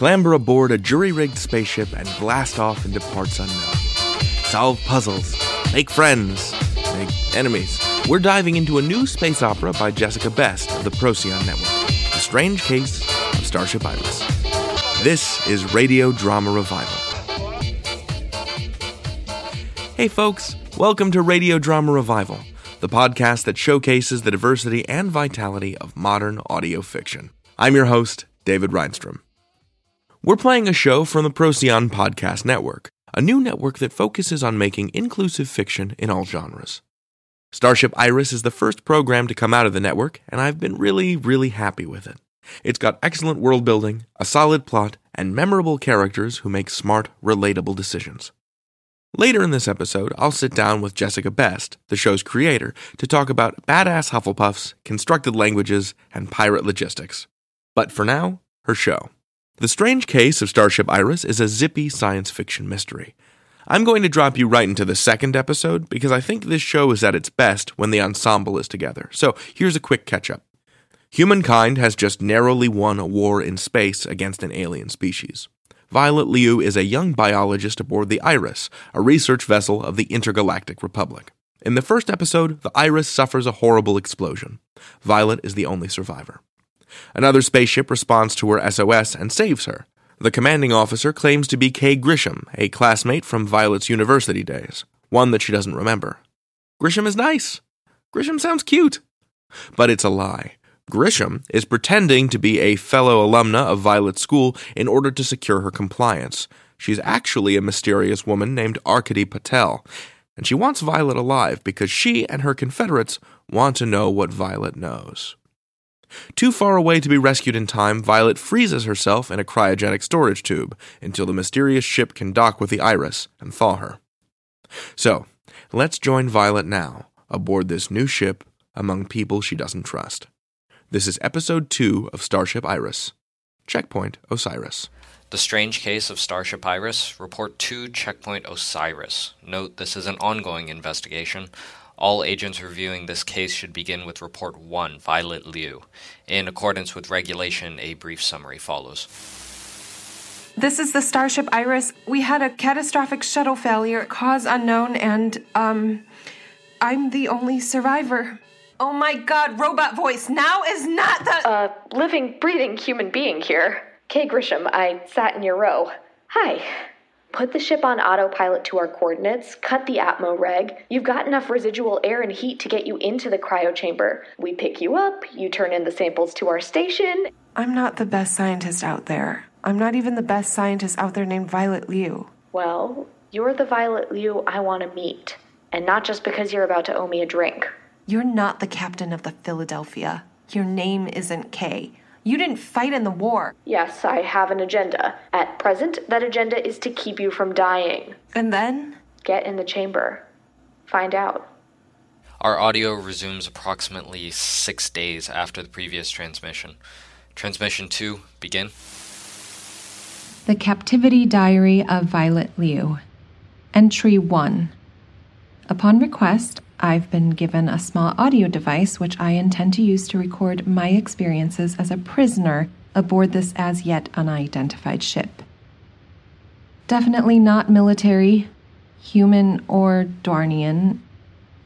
clamber aboard a jury rigged spaceship, and blast off into parts unknown. Solve puzzles, make friends, make enemies. We're diving into a new space opera by Jessica Best of the Procyon Network The Strange Case of Starship Iris. This is Radio Drama Revival. Hey, folks, welcome to Radio Drama Revival, the podcast that showcases the diversity and vitality of modern audio fiction. I'm your host, David Rheinstrom. We're playing a show from the Procyon Podcast Network, a new network that focuses on making inclusive fiction in all genres. Starship Iris is the first program to come out of the network, and I've been really, really happy with it. It's got excellent world building, a solid plot, and memorable characters who make smart, relatable decisions. Later in this episode, I'll sit down with Jessica Best, the show's creator, to talk about badass Hufflepuffs, constructed languages, and pirate logistics. But for now, her show. The Strange Case of Starship Iris is a zippy science fiction mystery. I'm going to drop you right into the second episode because I think this show is at its best when the ensemble is together. So here's a quick catch up. Humankind has just narrowly won a war in space against an alien species. Violet Liu is a young biologist aboard the Iris, a research vessel of the Intergalactic Republic. In the first episode, the Iris suffers a horrible explosion. Violet is the only survivor. Another spaceship responds to her SOS and saves her. The commanding officer claims to be Kay Grisham, a classmate from Violet's university days, one that she doesn't remember. Grisham is nice. Grisham sounds cute. But it's a lie. Grisham is pretending to be a fellow alumna of Violet's school in order to secure her compliance. She's actually a mysterious woman named Arkady Patel, and she wants Violet alive because she and her Confederates want to know what Violet knows. Too far away to be rescued in time, Violet freezes herself in a cryogenic storage tube until the mysterious ship can dock with the Iris and thaw her. So, let's join Violet now aboard this new ship among people she doesn't trust. This is episode 2 of Starship Iris. Checkpoint Osiris. The Strange Case of Starship Iris, Report 2, Checkpoint Osiris. Note this is an ongoing investigation. All agents reviewing this case should begin with Report 1, Violet Liu. In accordance with regulation, a brief summary follows. This is the Starship Iris. We had a catastrophic shuttle failure, cause unknown, and, um, I'm the only survivor. Oh my god, robot voice. Now is not the. Uh, living, breathing human being here. Kay Grisham, I sat in your row. Hi. Put the ship on autopilot to our coordinates, cut the Atmo reg. You've got enough residual air and heat to get you into the cryo chamber. We pick you up, you turn in the samples to our station. I'm not the best scientist out there. I'm not even the best scientist out there named Violet Liu. Well, you're the Violet Liu I want to meet. And not just because you're about to owe me a drink. You're not the captain of the Philadelphia. Your name isn't Kay. You didn't fight in the war. Yes, I have an agenda. At present, that agenda is to keep you from dying. And then? Get in the chamber. Find out. Our audio resumes approximately six days after the previous transmission. Transmission 2, begin. The Captivity Diary of Violet Liu. Entry 1. Upon request, I've been given a small audio device which I intend to use to record my experiences as a prisoner aboard this as yet unidentified ship. Definitely not military, human, or Dornian.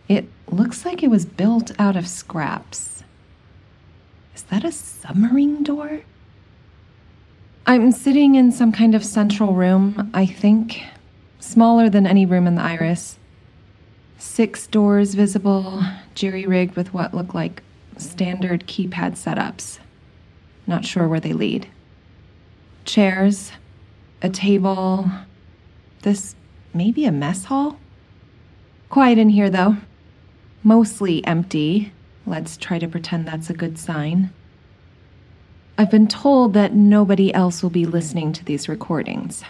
It looks like it was built out of scraps. Is that a submarine door? I'm sitting in some kind of central room, I think, smaller than any room in the Iris. Six doors visible, jury rigged with what look like standard keypad setups. Not sure where they lead. Chairs, a table. This may be a mess hall? Quiet in here, though. Mostly empty. Let's try to pretend that's a good sign. I've been told that nobody else will be listening to these recordings.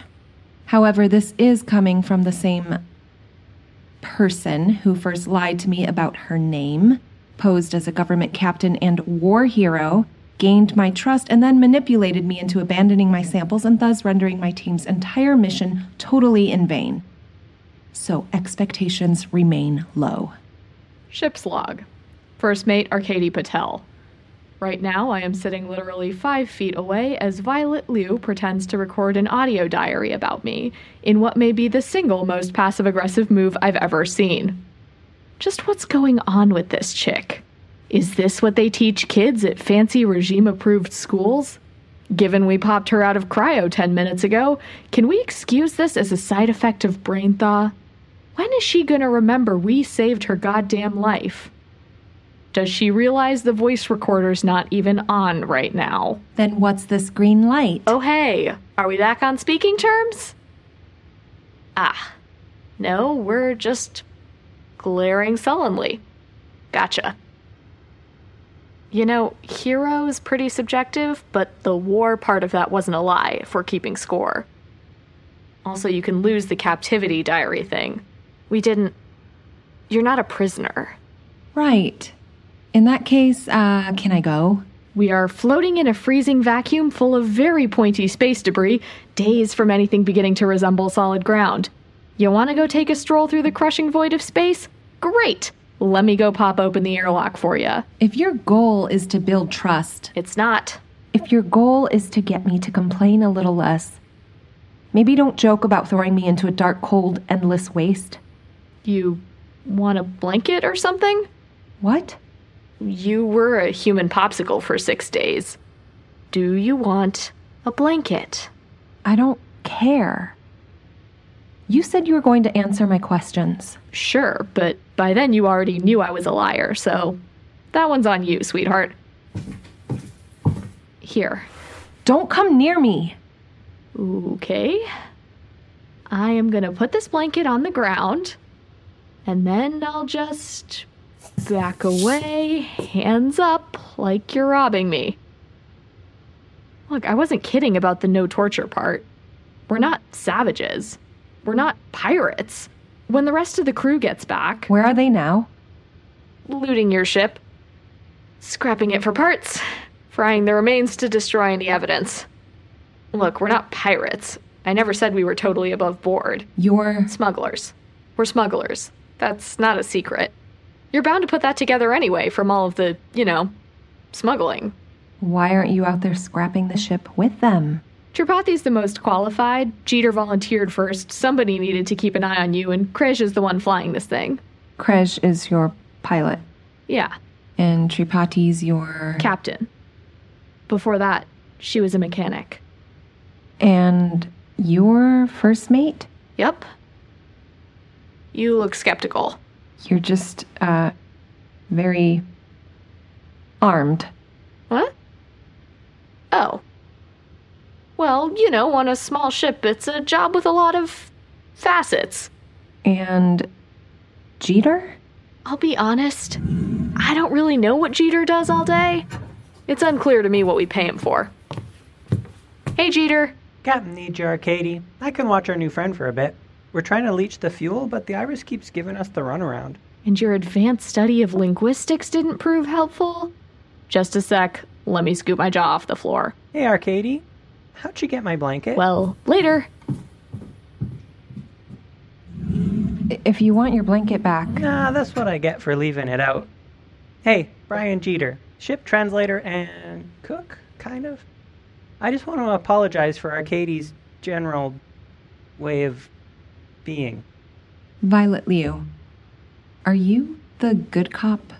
However, this is coming from the same person who first lied to me about her name, posed as a government captain and war hero, gained my trust, and then manipulated me into abandoning my samples and thus rendering my team's entire mission totally in vain. So expectations remain low. Ship's log. First mate Arkady Patel. Right now, I am sitting literally five feet away as Violet Liu pretends to record an audio diary about me in what may be the single most passive aggressive move I've ever seen. Just what's going on with this chick? Is this what they teach kids at fancy regime approved schools? Given we popped her out of cryo 10 minutes ago, can we excuse this as a side effect of brain thaw? When is she gonna remember we saved her goddamn life? Does she realize the voice recorder's not even on right now? Then what's this green light? Oh, hey, are we back on speaking terms? Ah, no, we're just glaring sullenly. Gotcha. You know, hero is pretty subjective, but the war part of that wasn't a lie if we're keeping score. Also, you can lose the captivity diary thing. We didn't. You're not a prisoner. Right. In that case, uh, can I go? We are floating in a freezing vacuum full of very pointy space debris, days from anything beginning to resemble solid ground. You want to go take a stroll through the crushing void of space? Great! Let me go pop open the airlock for you. If your goal is to build trust, It's not. if your goal is to get me to complain a little less, maybe don't joke about throwing me into a dark, cold, endless waste. You want a blanket or something? What? You were a human popsicle for six days. Do you want a blanket? I don't care. You said you were going to answer my questions. Sure, but by then you already knew I was a liar, so that one's on you, sweetheart. Here. Don't come near me. Okay. I am gonna put this blanket on the ground, and then I'll just back away, hands up, like you're robbing me. Look, I wasn't kidding about the no torture part. We're not savages. We're not pirates. When the rest of the crew gets back, Where are they now? looting your ship, scrapping it for parts, frying the remains to destroy any evidence. Look, we're not pirates. I never said we were totally above board. You're. Smugglers. We're smugglers. That's not a secret. You're bound to put that together anyway from all of the, you know, smuggling. Why aren't you out there scrapping the ship with them? Tripathi's the most qualified. Jeter volunteered first. Somebody needed to keep an eye on you, and Krej is the one flying this thing. Krej is your pilot, Yeah, and Tripathi's your. captain. Before that, she was a mechanic. and your first mate? Yep. You look skeptical. You're just, uh, very. armed. What? Oh. Well, you know, on a small ship, it's a job with a lot of facets. And. Jeter? I'll be honest, I don't really know what Jeter does all day. It's unclear to me what we pay him for. Hey, Jeter. Captain needs you, Arkady. I can watch our new friend for a bit. We're trying to leach the fuel, but the Iris keeps giving us the runaround. And your advanced study of linguistics didn't prove helpful? Just a sec. Let me scoop my jaw off the floor. Hey, Arkady. How'd you get my blanket? Well, later. If you want your blanket back. Nah, that's what I get for leaving it out. Hey, Brian Jeter, ship translator and cook, kind of. I just want to apologize for Arkady's general way of being. Violet Liu. Are you the good cop?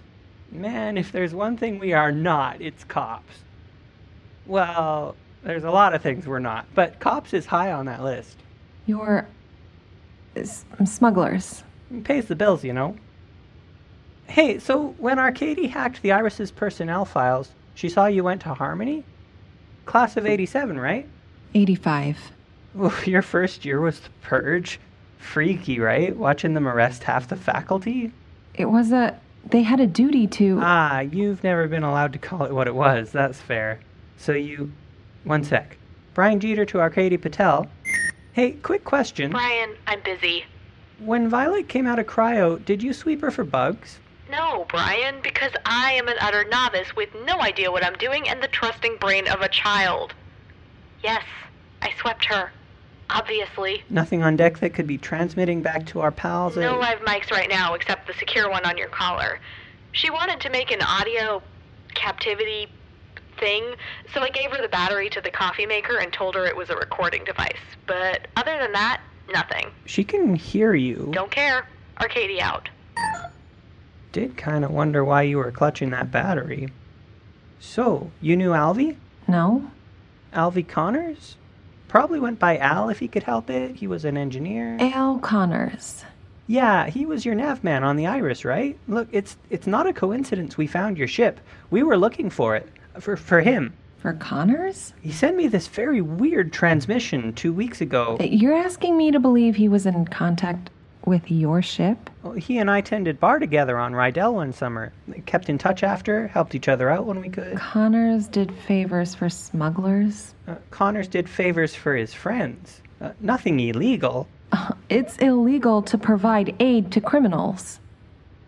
Man, if there's one thing we are not, it's cops. Well, there's a lot of things we're not, but cops is high on that list. You're. smugglers. Pays the bills, you know. Hey, so when Arkady hacked the Iris's personnel files, she saw you went to Harmony? Class of 87, right? 85. Ooh, your first year was the purge. Freaky, right? Watching them arrest half the faculty? It was a. They had a duty to. Ah, you've never been allowed to call it what it was. That's fair. So you. One sec. Brian Jeter to Arkady Patel. Hey, quick question. Brian, I'm busy. When Violet came out of cryo, did you sweep her for bugs? No, Brian, because I am an utter novice with no idea what I'm doing and the trusting brain of a child. Yes, I swept her. Obviously. Nothing on deck that could be transmitting back to our pals? No live mics right now except the secure one on your collar. She wanted to make an audio captivity thing, so I gave her the battery to the coffee maker and told her it was a recording device. But other than that, nothing. She can hear you. Don't care. Arkady out. Did kind of wonder why you were clutching that battery. So, you knew Alvy? No? Alvy Connors? Probably went by Al if he could help it. He was an engineer. Al Connors. Yeah, he was your nav man on the Iris, right? Look, it's it's not a coincidence we found your ship. We were looking for it. For for him. For Connors? He sent me this very weird transmission two weeks ago. You're asking me to believe he was in contact with your ship? Well, he and I tended bar together on Rydell one summer. Kept in touch after, helped each other out when we could. Connors did favors for smugglers? Uh, Connors did favors for his friends. Uh, nothing illegal. It's illegal to provide aid to criminals.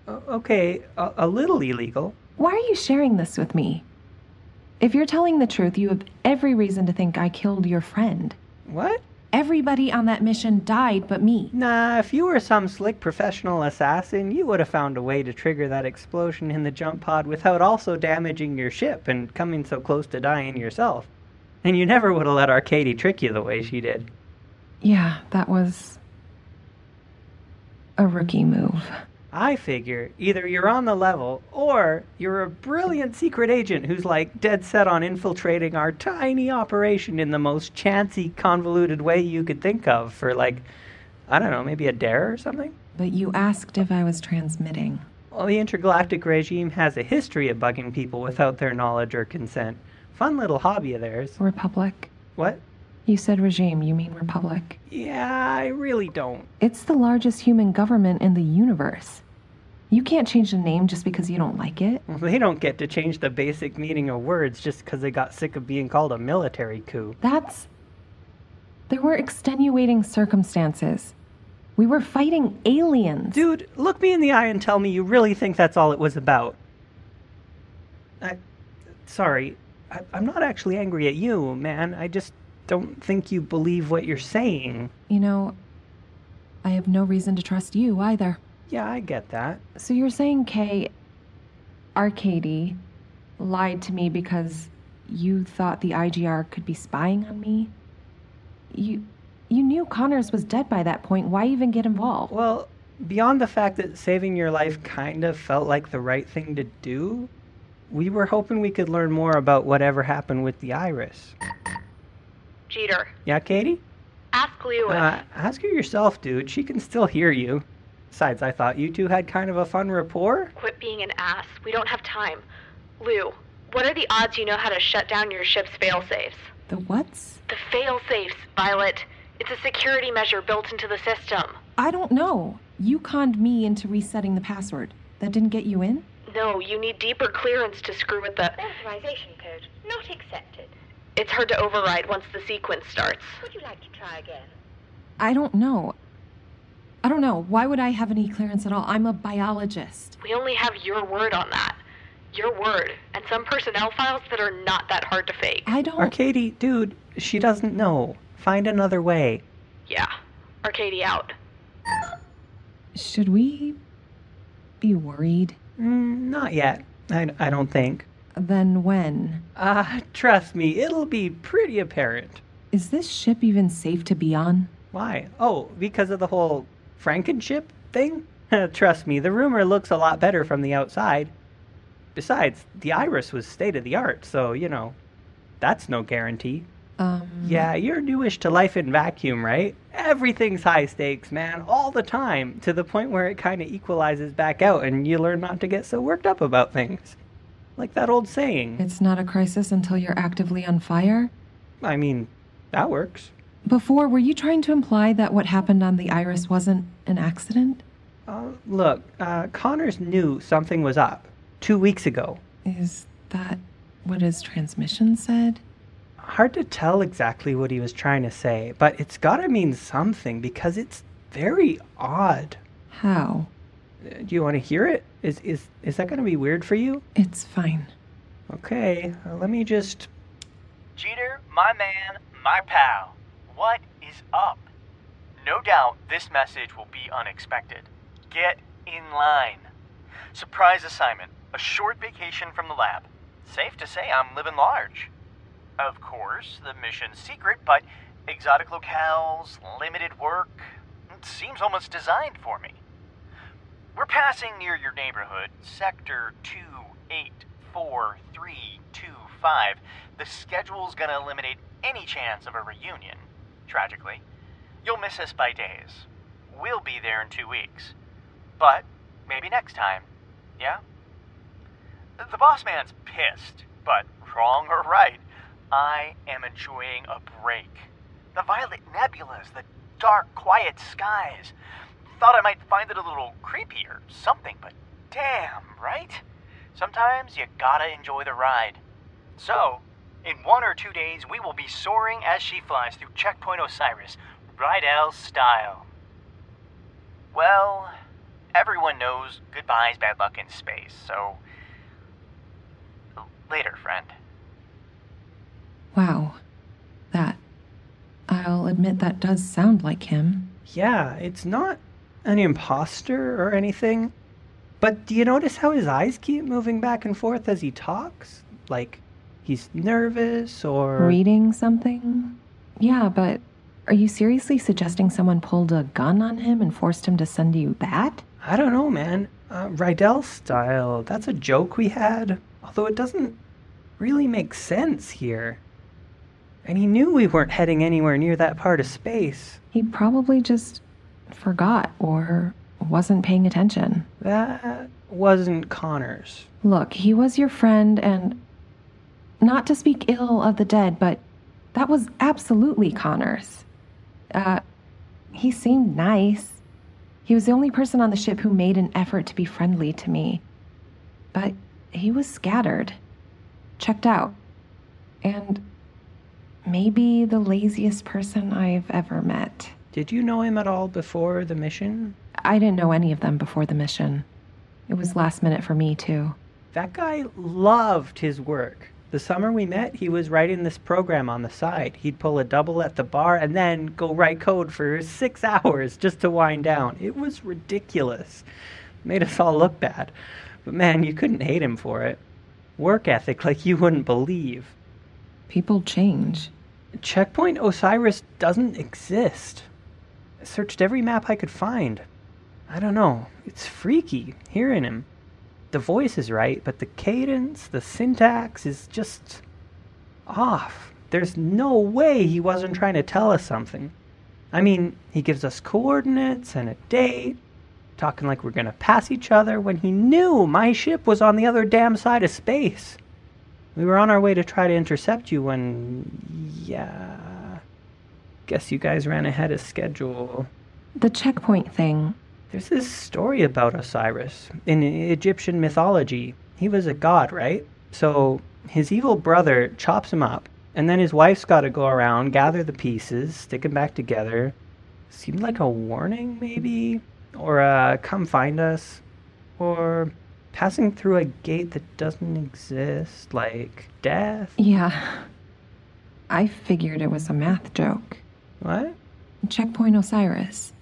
Uh, okay, a, a little illegal. Why are you sharing this with me? If you're telling the truth, you have every reason to think I killed your friend. What? Everybody on that mission died but me. Nah, if you were some slick professional assassin, you would have found a way to trigger that explosion in the jump pod without also damaging your ship and coming so close to dying yourself. And you never would have let Arkady trick you the way she did. Yeah, that was a rookie move. I figure either you're on the level or you're a brilliant secret agent who's like dead set on infiltrating our tiny operation in the most chancy, convoluted way you could think of for like, I don't know, maybe a dare or something? But you asked if I was transmitting. Well, the intergalactic regime has a history of bugging people without their knowledge or consent. Fun little hobby of theirs. Republic? What? You said regime, you mean republic. Yeah, I really don't. It's the largest human government in the universe. You can't change the name just because you don't like it. Well, they don't get to change the basic meaning of words just because they got sick of being called a military coup. That's. There were extenuating circumstances. We were fighting aliens. Dude, look me in the eye and tell me you really think that's all it was about. I. Sorry. I, I'm not actually angry at you, man. I just don't think you believe what you're saying. You know, I have no reason to trust you either. Yeah, I get that. So you're saying Kay Arkady lied to me because you thought the IGR could be spying on me? You you knew Connors was dead by that point. Why even get involved? Well, beyond the fact that saving your life kind of felt like the right thing to do, we were hoping we could learn more about whatever happened with the iris. Jeter, Yeah, Katie? ask Lewis. Uh, ask her yourself, dude. She can still hear you. Besides, I thought you two had kind of a fun rapport. Quit being an ass. We don't have time. Liu, what are the odds you know how to shut down your ship's failsafes? The what's? The failsafes, Violet. It's a security measure built into the system. I don't know. You conned me into resetting the password. That didn't get you in? No, you need deeper clearance to screw with the. Authorization code not accepted. It's hard to override once the sequence starts. Would you like to try again? I don't know. I don't know. Why would I have any clearance at all? I'm a biologist. We only have your word on that. Your word, and some personnel files that are not that hard to fake. I don't. Arkady, dude, she doesn't know. Find another way. Yeah. Arkady out. Should we be worried? Mm, not yet. I, I don't think. Then when? Ah, trust me, it'll be pretty apparent. Is this ship even safe to be on? Why? Oh, because of the whole Frankenship thing? Trust me, the rumor looks a lot better from the outside. Besides, the iris was state of the art, so, you know, that's no guarantee. Um. Yeah, you're newish to life in vacuum, right? Everything's high stakes, man, all the time, to the point where it kind of equalizes back out and you learn not to get so worked up about things. Like that old saying. It's not a crisis until you're actively on fire? I mean, that works. Before, were you trying to imply that what happened on the Iris wasn't an accident? Uh, look, uh, Connors knew something was up two weeks ago. Is that what his transmission said? Hard to tell exactly what he was trying to say, but it's gotta mean something because it's very odd. How? Do you want to hear it? Is is is that gonna be weird for you? It's fine. Okay, uh, let me just. Jeter, my man, my pal, what is up? No doubt this message will be unexpected. Get in line. Surprise assignment a short vacation from the lab. safe to say I'm living large. Of course, the mission's secret, but exotic locales, limited work, it seems almost designed for me. We're passing near your neighborhood, Sector 284325. The schedule's gonna eliminate any chance of a reunion, tragically. You'll miss us by days. We'll be there in two weeks. But maybe next time, yeah? The boss man's pissed, but wrong or right, I am enjoying a break. The violet nebulas, the dark, quiet skies. Thought I might find it a little creepy or something, but damn, right? Sometimes you gotta enjoy the ride. So, in one or two days, we will be soaring as she flies through Checkpoint Osiris, Rydell style. Well, everyone knows goodbye's bad luck in space, so. Later, friend. Wow. That. I'll admit that does sound like him. Yeah, it's not an imposter or anything. But do you notice how his eyes keep moving back and forth as he talks? Like he's nervous or. Reading something? Yeah, but are you seriously suggesting someone pulled a gun on him and forced him to send you that? I don't know, man. Uh, Rydell style, that's a joke we had. Although it doesn't really make sense here. And he knew we weren't heading anywhere near that part of space. He probably just forgot or wasn't paying attention. That wasn't Connors. Look, he was your friend, and not to speak ill of the dead, but that was absolutely Connors. Uh, he seemed nice. He was the only person on the ship who made an effort to be friendly to me. But he was scattered, checked out, and maybe the laziest person I've ever met. Did you know him at all before the mission? I didn't know any of them before the mission. It was last minute for me, too. That guy loved his work. The summer we met, he was writing this program on the side. He'd pull a double at the bar and then go write code for six hours just to wind down. It was ridiculous. Made us all look bad. But man, you couldn't hate him for it. Work ethic like you wouldn't believe. People change. Checkpoint Osiris doesn't exist. Searched every map I could find. I don't know. It's freaky hearing him. The voice is right, but the cadence, the syntax is just off. There's no way he wasn't trying to tell us something. I mean, he gives us coordinates and a date, talking like we're gonna pass each other when he knew my ship was on the other damn side of space. We were on our way to try to intercept you when. Yeah. Guess you guys ran ahead of schedule. The checkpoint thing. There's this story about Osiris. In Egyptian mythology, he was a god, right? So his evil brother chops him up, and then his wife's got to go around, gather the pieces, stick them back together. Seemed like a warning, maybe? Or uh, come find us? Or passing through a gate that doesn't exist, like death? Yeah. I figured it was a math joke. What? Checkpoint Osiris.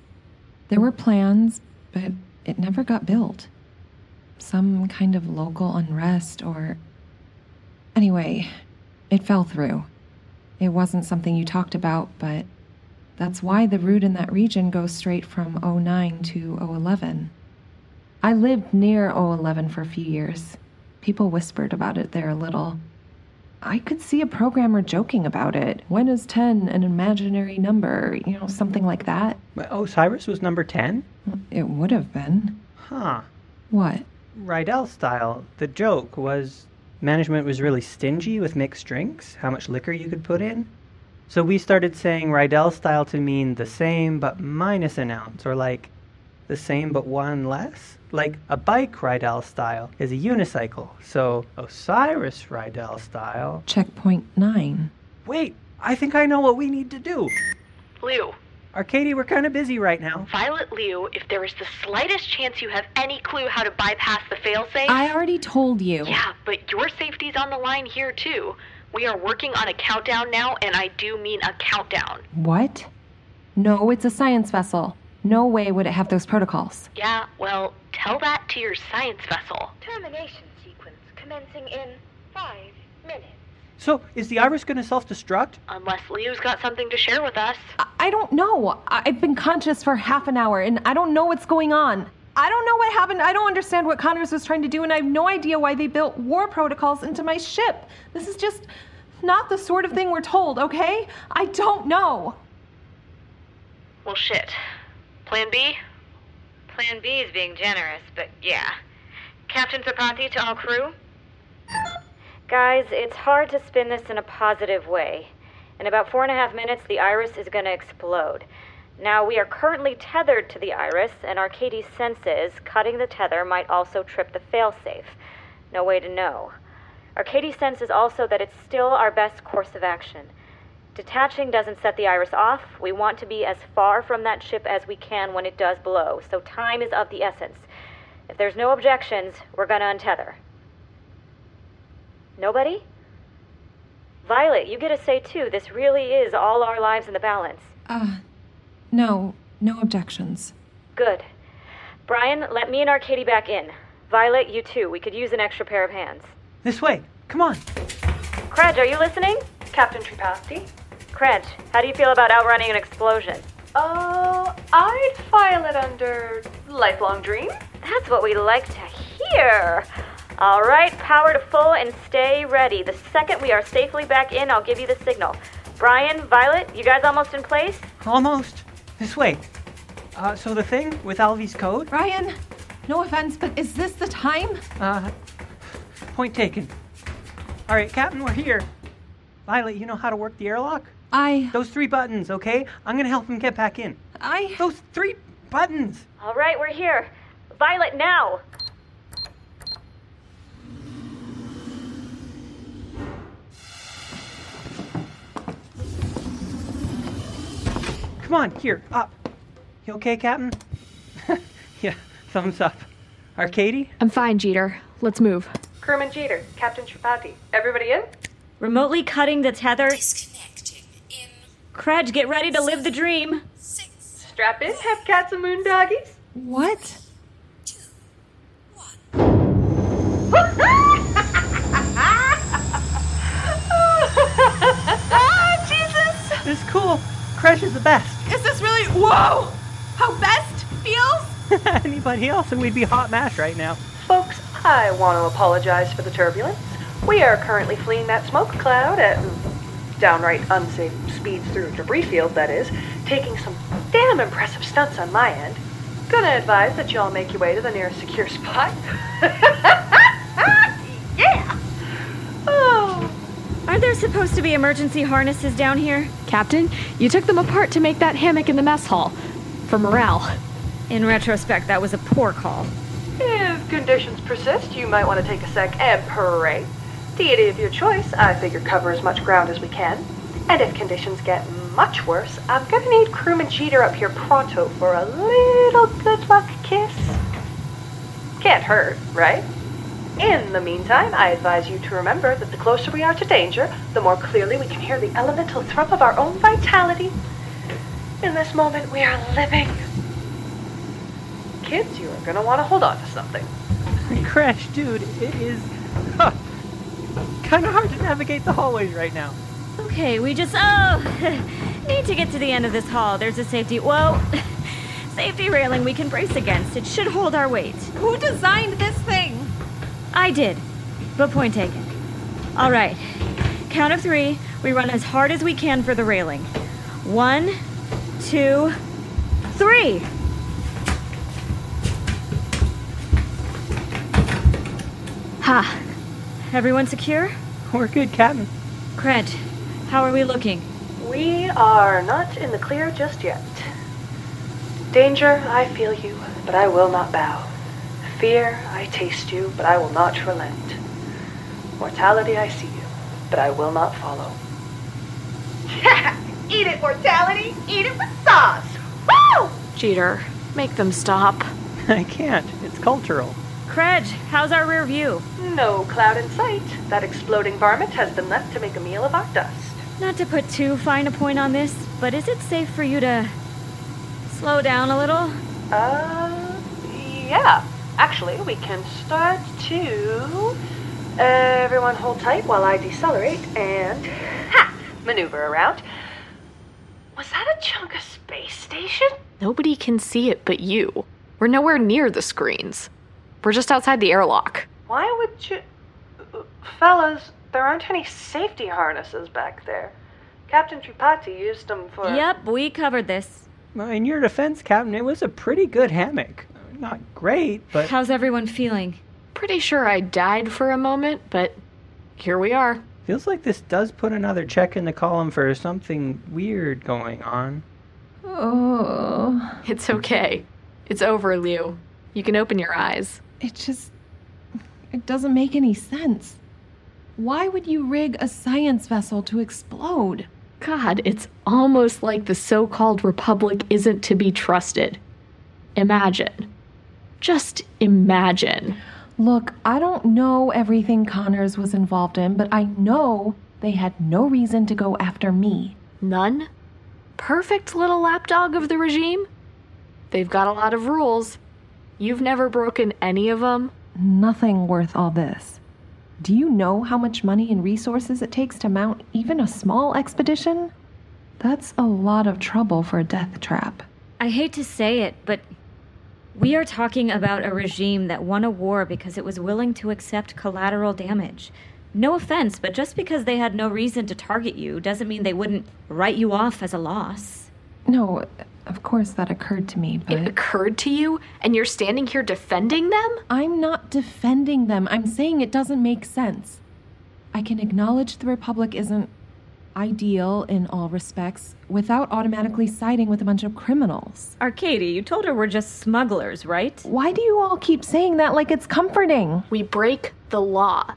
There were plans, but it never got built. Some kind of local unrest or. Anyway, it fell through. It wasn't something you talked about, but that's why the route in that region goes straight from 09 to 011. I lived near 011 for a few years. People whispered about it there a little. I could see a programmer joking about it. When is 10 an imaginary number? You know, something like that. Osiris oh, was number 10? It would have been. Huh. What? Rydell style. The joke was management was really stingy with mixed drinks, how much liquor you could put in. So we started saying Rydell style to mean the same but minus an ounce, or like the same but one less. Like a bike Rydell style is a unicycle, so Osiris Rydell style. Checkpoint 9. Wait, I think I know what we need to do. Liu. Arcady, we're kind of busy right now. Violet Liu, if there is the slightest chance you have any clue how to bypass the failsafe. I already told you. Yeah, but your safety's on the line here, too. We are working on a countdown now, and I do mean a countdown. What? No, it's a science vessel. No way would it have those protocols. Yeah, well, tell that to your science vessel. Termination sequence commencing in five minutes. So, is the Iris going to self destruct? Unless Liu's got something to share with us. I- I don't know. I- I've been conscious for half an hour and I don't know what's going on. I don't know what happened. I don't understand what Connors was trying to do, and I have no idea why they built war protocols into my ship. This is just not the sort of thing we're told, okay? I don't know. Well, shit. Plan B? Plan B is being generous, but yeah. Captain Tripathi to all crew? Guys, it's hard to spin this in a positive way. In about four and a half minutes, the iris is going to explode. Now, we are currently tethered to the iris, and Arkady senses cutting the tether might also trip the failsafe. No way to know. Arkady senses also that it's still our best course of action. Detaching doesn't set the iris off. We want to be as far from that ship as we can when it does blow, so time is of the essence. If there's no objections, we're gonna untether. Nobody? Violet, you get a say too. This really is all our lives in the balance. Uh, no, no objections. Good. Brian, let me and Arkady back in. Violet, you too. We could use an extra pair of hands. This way. Come on. Krej, are you listening? Captain Tripathi? Krej, how do you feel about outrunning an explosion? Uh, I'd file it under lifelong dream. That's what we like to hear. All right, power to full and stay ready. The second we are safely back in, I'll give you the signal. Brian, Violet, you guys almost in place? Almost. This way. Uh, so the thing with Alvy's code? Brian, no offense, but is this the time? Uh, point taken. All right, Captain, we're here. Violet, you know how to work the airlock? I. Those three buttons, okay? I'm gonna help him get back in. I. Those three buttons! All right, we're here. Violet, now! Come on, here, up. You okay, Captain? yeah, thumbs up. Arkady? I'm fine, Jeter. Let's move. Crewman Jeter, Captain Tripathi. Everybody in? Remotely cutting the tether. Krej, get ready to live the dream. Strap in, have cats and moon doggies. What? ah, Jesus! This is cool. Krej is the best. Is this really. Whoa! How best feels? Anybody else, and we'd be hot mash right now. Folks, I want to apologize for the turbulence. We are currently fleeing that smoke cloud at downright unsafe speeds through debris field, that is, taking some damn impressive stunts on my end. Gonna advise that y'all make your way to the nearest secure spot. yeah! Oh. Aren't there supposed to be emergency harnesses down here? Captain, you took them apart to make that hammock in the mess hall. For morale. In retrospect, that was a poor call. If conditions persist, you might want to take a sec and pray. Deity of your choice, I figure cover as much ground as we can. And if conditions get much worse, I'm gonna need crewman Jeter up here pronto for a little good luck kiss. Can't hurt, right? In the meantime, I advise you to remember that the closer we are to danger, the more clearly we can hear the elemental thrum of our own vitality. In this moment, we are living. Kids, you are gonna want to hold on to something. Krej, dude, it is kind of hard to navigate the hallways right now. Okay, we just oh need to get to the end of this hall. There's a safety whoa safety railing we can brace against. It should hold our weight. Who designed this thing? I did, but point taken. All right, count of three. We run as hard as we can for the railing. One, two, three. Ha! Everyone secure? We're good, Captain. Krej, how are we looking? We are not in the clear just yet. Danger, I feel you, but I will not bow. Fear, I taste you, but I will not relent. Mortality, I see you, but I will not follow. Eat it, mortality! Eat it with sauce! Woo! Jeter, make them stop. I can't. It's cultural. Krej, how's our rear view? No cloud in sight. That exploding varmint has been left to make a meal of our dust. Not to put too fine a point on this, but is it safe for you to slow down a little? Uh, yeah. Actually, we can start to Everyone hold tight while I decelerate and. Ha! Maneuver around. Was that a chunk of space station? Nobody can see it but you. We're nowhere near the screens. We're just outside the airlock. Why would you. Fellas, there aren't any safety harnesses back there. Captain Tripathi used them for. Yep, we covered this. Well, in your defense, Captain, it was a pretty good hammock. Not great, but. How's everyone feeling? Pretty sure I died for a moment, but here we are. Feels like this does put another check in the column for something weird going on. Oh. It's okay. It's over, Liu. You can open your eyes. It just. It doesn't make any sense. Why would you rig a science vessel to explode? God, it's almost like the so called Republic isn't to be trusted. Imagine. Just imagine. Look, I don't know everything Connors was involved in, but I know they had no reason to go after me. None? Perfect little lapdog of the regime? They've got a lot of rules. You've never broken any of them? Nothing worth all this. Do you know how much money and resources it takes to mount even a small expedition? That's a lot of trouble for a death trap. I hate to say it, but we are talking about a regime that won a war because it was willing to accept collateral damage. No offense, but just because they had no reason to target you doesn't mean they wouldn't write you off as a loss. No, of course that occurred to me, but. It occurred to you, and you're standing here defending them? I'm not defending them. I'm saying it doesn't make sense. I can acknowledge the Republic isn't ideal in all respects without automatically siding with a bunch of criminals. Arkady, you told her we're just smugglers, right? Why do you all keep saying that like it's comforting? We break the law.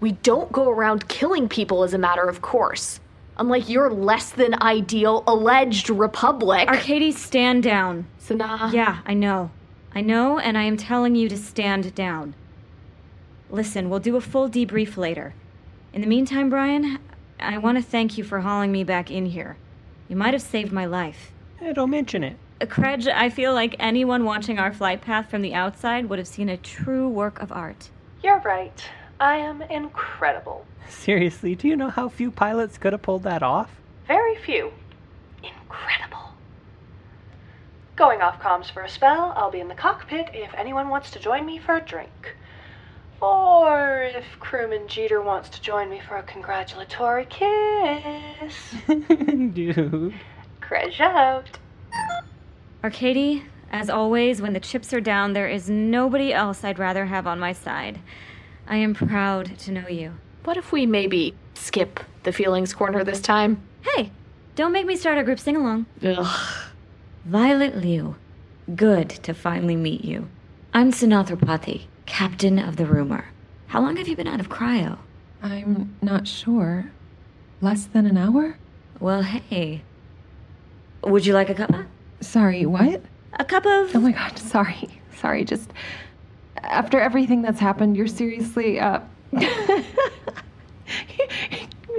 We don't go around killing people as a matter of course. Unlike your less than ideal alleged republic. Arkady, stand down. Sana. Yeah, I know. I know, and I am telling you to stand down. Listen, we'll do a full debrief later. In the meantime, Brian, I want to thank you for hauling me back in here. You might have saved my life. Eh, don't mention it. Uh, I feel like anyone watching our flight path from the outside would have seen a true work of art. You're right. I am incredible. Seriously, do you know how few pilots could have pulled that off? Very few. Incredible. Going off comms for a spell, I'll be in the cockpit if anyone wants to join me for a drink. Or if crewman Jeter wants to join me for a congratulatory kiss. Dude. Krej out. Arkady, as always, when the chips are down, there is nobody else I'd rather have on my side. I am proud to know you. What if we maybe skip the feelings corner this time? Hey, don't make me start a group sing along. Ugh. Violet Liu, good to finally meet you. I'm Sana Tripathi, captain of the rumor. How long have you been out of cryo? I'm not sure. Less than an hour? Well, hey. Would you like a cuppa? Sorry, what? A cup of. Oh my god, sorry. Sorry, just. After everything that's happened, you're seriously, uh. you're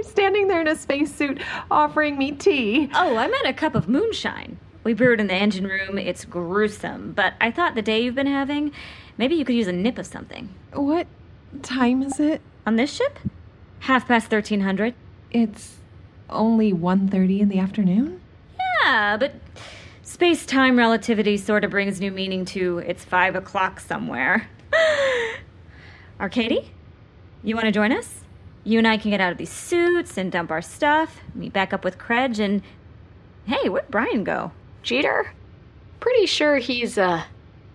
standing there in a spacesuit offering me tea. Oh, I meant a cup of moonshine. We brew it in the engine room. It's gruesome, but I thought the day you've been having, maybe you could use a nip of something. What time is it? On this ship? Half past 1300. It's only 1.30 in the afternoon? Yeah, but space time relativity sort of brings new meaning to it's five o'clock somewhere. Arkady? You want to join us? You and I can get out of these suits and dump our stuff, meet back up with Krej, and. Hey, where'd Brian go? Jeter? Pretty sure he's, uh,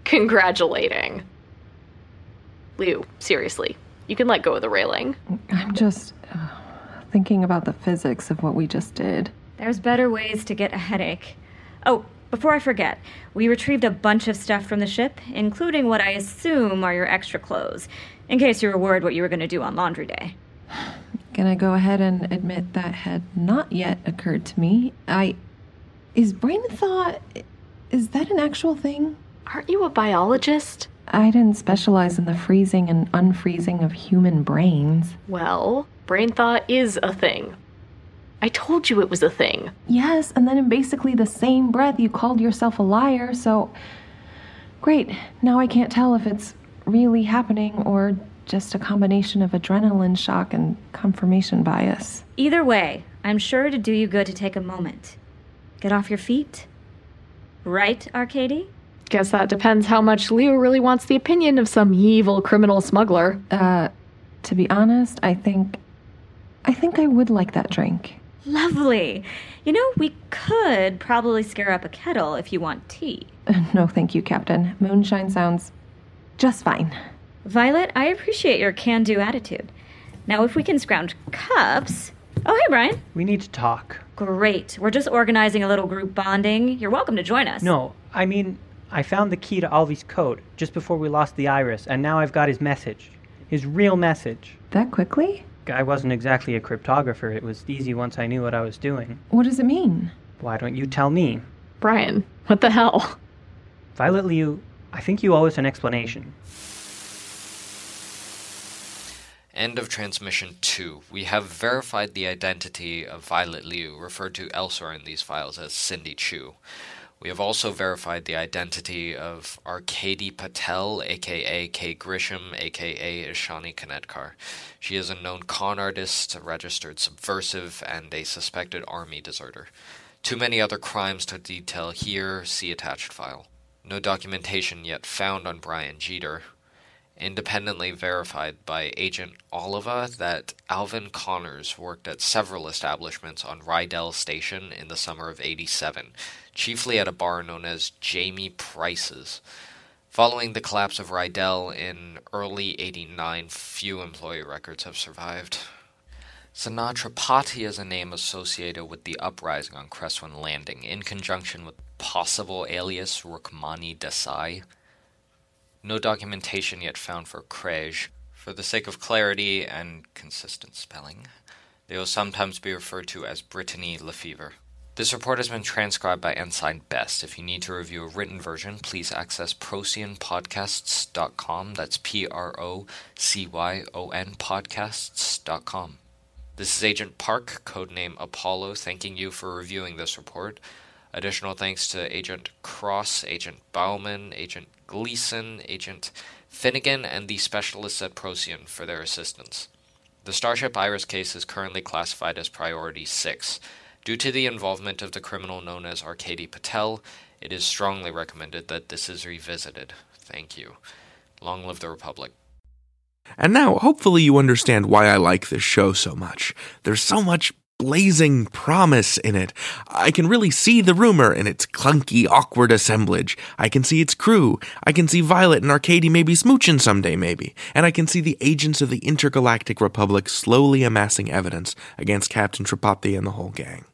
congratulating. Liu, seriously, you can let go of the railing. I'm just uh, thinking about the physics of what we just did. There's better ways to get a headache. Oh, before I forget, we retrieved a bunch of stuff from the ship, including what I assume are your extra clothes, in case you were worried what you were going to do on laundry day. Gonna go ahead and admit that had not yet occurred to me. I. Is brain thaw. Is that an actual thing? Aren't you a biologist? I didn't specialize in the freezing and unfreezing of human brains. Well, brain thaw is a thing. I told you it was a thing. Yes, and then in basically the same breath, you called yourself a liar, so. Great, now I can't tell if it's really happening or just a combination of adrenaline shock and confirmation bias. Either way, I'm sure it'd do you good to take a moment. Get off your feet. Right, Arkady? Guess that depends how much Liu really wants the opinion of some evil criminal smuggler. Uh, to be honest, I think. I think I would like that drink. Lovely. You know, we could probably scare up a kettle if you want tea. Uh, no, thank you, Captain. Moonshine sounds just fine. Violet, I appreciate your can do attitude. Now, if we can scrounge cups. Oh, hey, Brian. We need to talk. Great. We're just organizing a little group bonding. You're welcome to join us. No, I mean, I found the key to Alvy's code just before we lost the iris, and now I've got his message. His real message. That quickly? I wasn't exactly a cryptographer. It was easy once I knew what I was doing. What does it mean? Why don't you tell me? Brian, what the hell? Violet Liu, I think you owe us an explanation. End of transmission 2. We have verified the identity of Violet Liu, referred to elsewhere in these files as Cindy Chu. We have also verified the identity of Arkady Patel, aka Kay Grisham, aka Ishani Kanetkar. She is a known con artist, a registered subversive, and a suspected army deserter. Too many other crimes to detail here, see attached file. No documentation yet found on Brian Jeter. Independently verified by Agent Oliva that Alvin Connors worked at several establishments on Rydell Station in the summer of 87, chiefly at a bar known as Jamie Price's. Following the collapse of Rydell in early 89, few employee records have survived. Sana Tripathi is a name associated with the uprising on Cresswin Landing, in conjunction with possible alias Rukmani Desai. No documentation yet found for Krej. For the sake of clarity and consistent spelling, they will sometimes be referred to as Brittany Lefevre. This report has been transcribed by Ensign Best. If you need to review a written version, please access procyonpodcasts.com. That's P R O C Y O N podcasts.com. This is Agent Park, codename Apollo, thanking you for reviewing this report. Additional thanks to Agent Cross, Agent Bauman, Agent Gleason, Agent Finnegan, and the specialists at Procyon for their assistance. The Starship Iris case is currently classified as Priority 6. Due to the involvement of the criminal known as Arkady Patel, it is strongly recommended that this is revisited. Thank you. Long live the Republic. And now, hopefully, you understand why I like this show so much. There's so much blazing promise in it. I can really see the rumor in its clunky, awkward assemblage. I can see its crew. I can see Violet and Arkady maybe smooching someday, maybe. And I can see the agents of the Intergalactic Republic slowly amassing evidence against Captain Tripathi and the whole gang.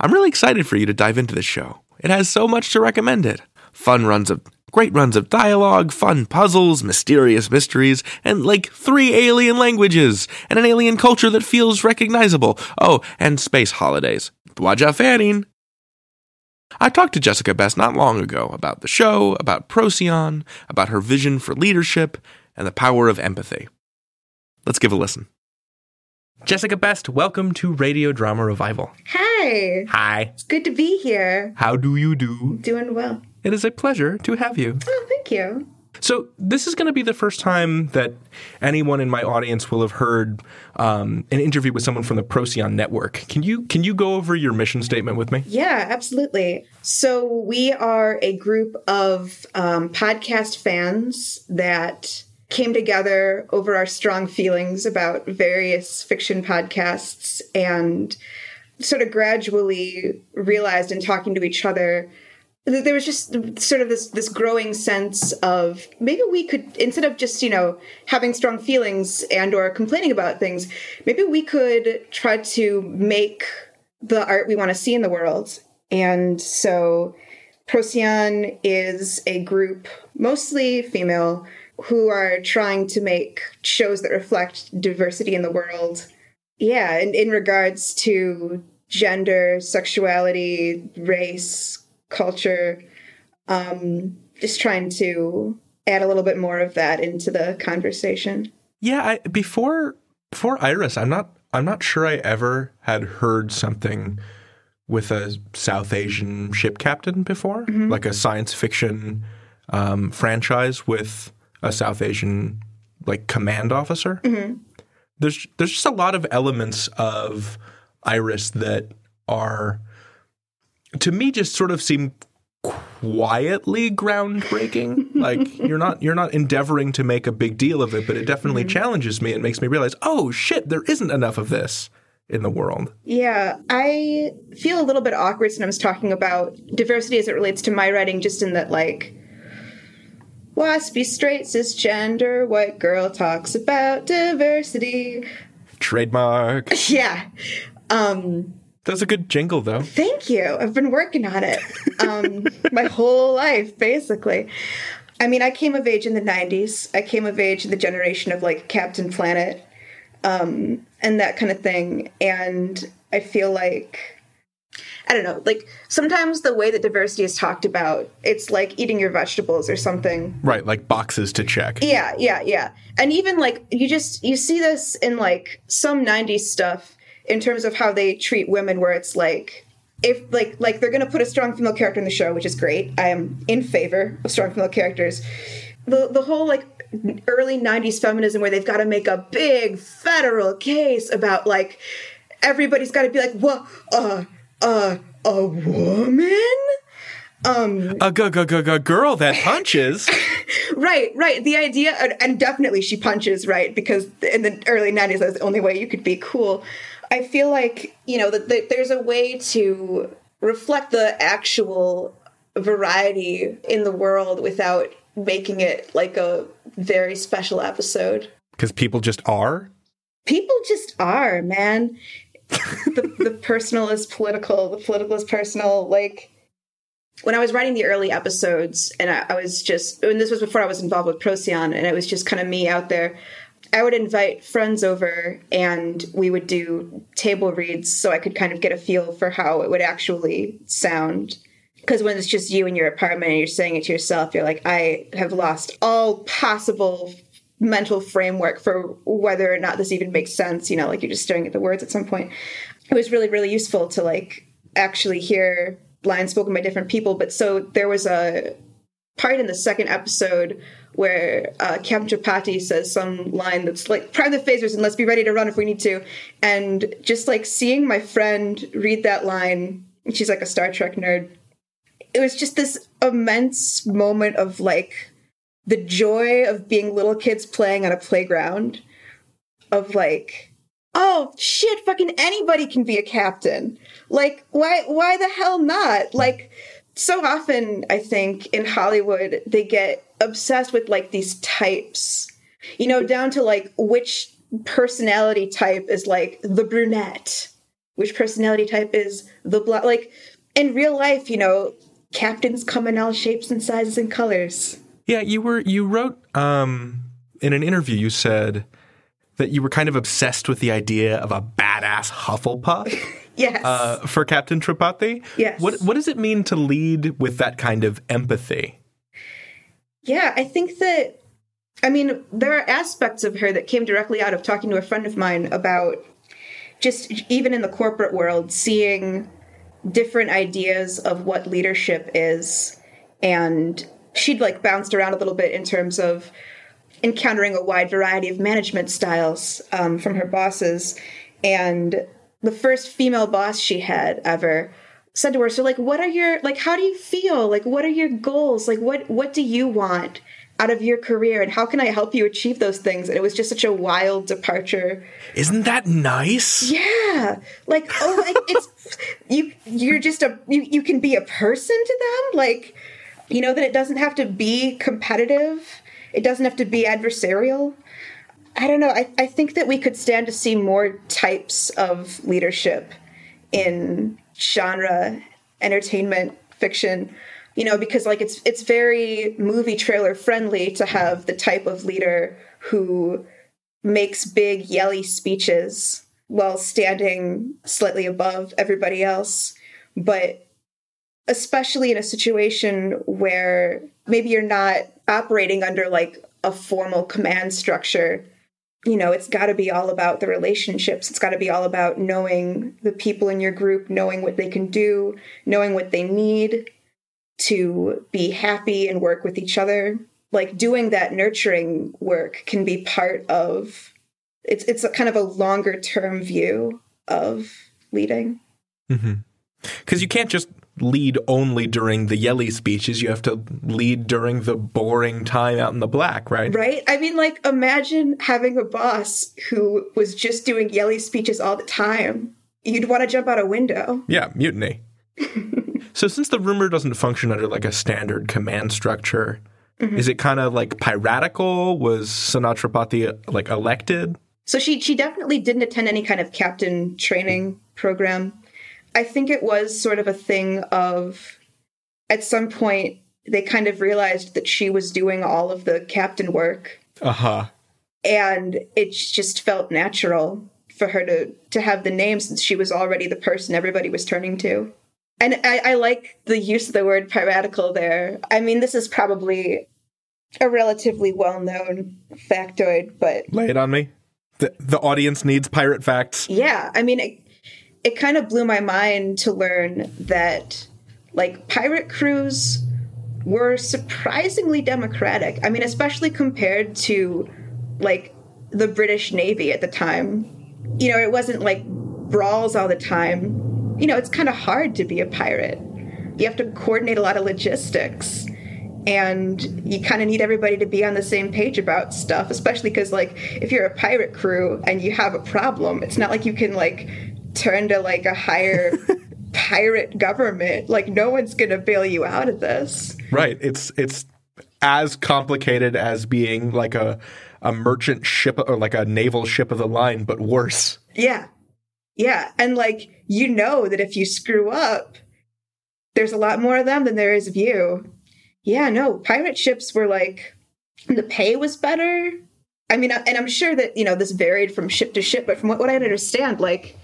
I'm really excited for you to dive into this show. It has so much to recommend it. Fun runs of great runs of dialogue, fun puzzles, mysterious mysteries, and like three alien languages, and an alien culture that feels recognizable. Oh, and space holidays. Dwaja Farin. I talked to Jessica Best not long ago about the show, about Procyon, about her vision for leadership, and the power of empathy. Let's give a listen. Jessica Best, welcome to Radio Drama Revival. Hi. Hi. It's good to be here. How do you do? Doing well. It is a pleasure to have you. Oh, thank you. So, this is going to be the first time that anyone in my audience will have heard um, an interview with someone from the Procyon network. Can you can you go over your mission statement with me? Yeah, absolutely. So, we are a group of um, podcast fans that came together over our strong feelings about various fiction podcasts and sort of gradually realized in talking to each other there was just sort of this this growing sense of maybe we could instead of just you know having strong feelings and or complaining about things maybe we could try to make the art we want to see in the world and so procyon is a group mostly female who are trying to make shows that reflect diversity in the world. Yeah, and in regards to gender, sexuality, race, culture, um, just trying to add a little bit more of that into the conversation. Yeah, I, before before Iris, I'm not I'm not sure I ever had heard something with a South Asian ship captain before, Mhm. like a science fiction um, franchise with a South Asian like command officer. Mhm. There's there's just a lot of elements of Iris that are to me just sort of seem quietly groundbreaking. like you're not you're not endeavoring to make a big deal of it, but it definitely challenges me and makes me realize, oh shit, there isn't enough of this in the world. Yeah, I feel a little bit awkward sometimes talking about diversity as it relates to my writing, just in that, like, waspy, straight, cisgender, white girl talks about diversity. Trademark. Yeah. Um, That's a good jingle though. Thank you. I've been working on it um, my whole life, basically. I mean, I came of age in the 90s. I came of age in the generation of like Captain Planet um, and that kind of thing. And I feel like, I don't know, like sometimes the way that diversity is talked about, it's like eating your vegetables or something. Right, like boxes to check. Yeah, yeah, yeah. And even like you just you see this in like some 90s stuff in terms of how they treat women where it's like if like like they're going to put a strong female character in the show, which is great. I am in favor of strong female characters. The the whole like early 90s feminism where they've got to make a big federal case about like everybody's got to be like, "What uh uh a woman?" Um A g- g- g- g- girl that punches. right, right. The idea, and, and definitely she punches, right? Because in the early 90s, that's the only way you could be cool. I feel like, you know, that there's a way to reflect the actual variety in the world without making it like a very special episode. Because people just are. People just are, man. the, the personal is political, the political is personal. Like, when I was writing the early episodes, and I, I was just, and this was before I was involved with Procyon, and it was just kind of me out there. I would invite friends over, and we would do table reads, so I could kind of get a feel for how it would actually sound. Because when it's just you in your apartment and you're saying it to yourself, you're like, I have lost all possible mental framework for whether or not this even makes sense. You know, like you're just staring at the words at some point. It was really, really useful to like actually hear lines spoken by different people. But so there was a part in the second episode where uh, Captain Tripathi says some line that's like prime the phasers and let's be ready to run if we need to. And just like seeing my friend read that line, she's like a Star Trek nerd. It was just this immense moment of like the joy of being little kids playing on a playground of like oh shit fucking anybody can be a captain like why why the hell not like so often i think in hollywood they get obsessed with like these types you know down to like which personality type is like the brunette which personality type is the black like in real life you know captains come in all shapes and sizes and colors Yeah, you were you wrote um in an interview you said that you were kind of obsessed with the idea of a badass Hufflepuff. yes. Uh, for Captain Tripathi. Yes. What what does it mean to lead with that kind of empathy? Yeah, I think that, I mean, there are aspects of her that came directly out of talking to a friend of mine about just even in the corporate world, seeing different ideas of what leadership is. And she'd like bounced around a little bit in terms of encountering a wide variety of management styles um, from her bosses. And the first female boss she had ever said to her. So like what are your like how do you feel? Like what are your goals? Like what what do you want out of your career? And how can i help you achieve those things? And it was just such a wild departure. Isn't that nice? yeah. Like oh like it's you you're just a you, you can be a person to them. Like you know that it doesn't have to be competitive. It doesn't have to be adversarial i don't know. I, I think that we could stand to see more types of leadership in genre entertainment fiction you know because like it's it's very movie trailer friendly to have the type of leader who makes big yelly speeches while standing slightly above everybody else. But especially in a situation where maybe you're not operating under like a formal command structure you know, it's got to be all about the relationships. It's got to be all about knowing the people in your group, knowing what they can do, knowing what they need to be happy and work with each other. like doing that nurturing work can be part of it's it's a kind of a longer term view of leading. Mm-hmm. Because you can't just lead only during the yelly speeches. You have to lead during the boring time out in the black, right? Right? I mean, like, imagine having a boss who was just doing yelly speeches all the time. You'd want to jump out a window. Yeah, mutiny. so since the rumor doesn't function under like a standard command structure, Mhm. is it kind of like piratical? Was Sana Tripathi like elected? So she she definitely didn't attend any kind of captain training program. I think it was sort of a thing of at some point they kind of realized that she was doing all of the captain work Uh-huh. and it just felt natural for her to to have the name since she was already the person everybody was turning to. And I, I like the use of the word piratical there. I mean, this is probably a relatively well known factoid, but Lay it on me. The, the audience needs pirate facts. yeah, I mean, it, it kind of blew my mind to learn that, like, pirate crews were surprisingly democratic. I mean, especially compared to, like, the British Navy at the time. You know, it wasn't like brawls all the time. You know, it's kind of hard to be a pirate. You have to coordinate a lot of logistics. And you kind of need everybody to be on the same page about stuff, especially because, like, if you're a pirate crew and you have a problem, it's not like you can, like, turn to, like, a higher pirate government. Like, no one's going to bail you out of this. Right. It's it's as complicated as being like a a merchant ship or like a naval ship of the line, but worse. Yeah. Yeah. And like, you know that if you screw up, there's a lot more of them than there is of you. Yeah, no, pirate ships were like, the pay was better. I mean, and I'm sure that, you know, this varied from ship to ship, but from what, what I understand, like,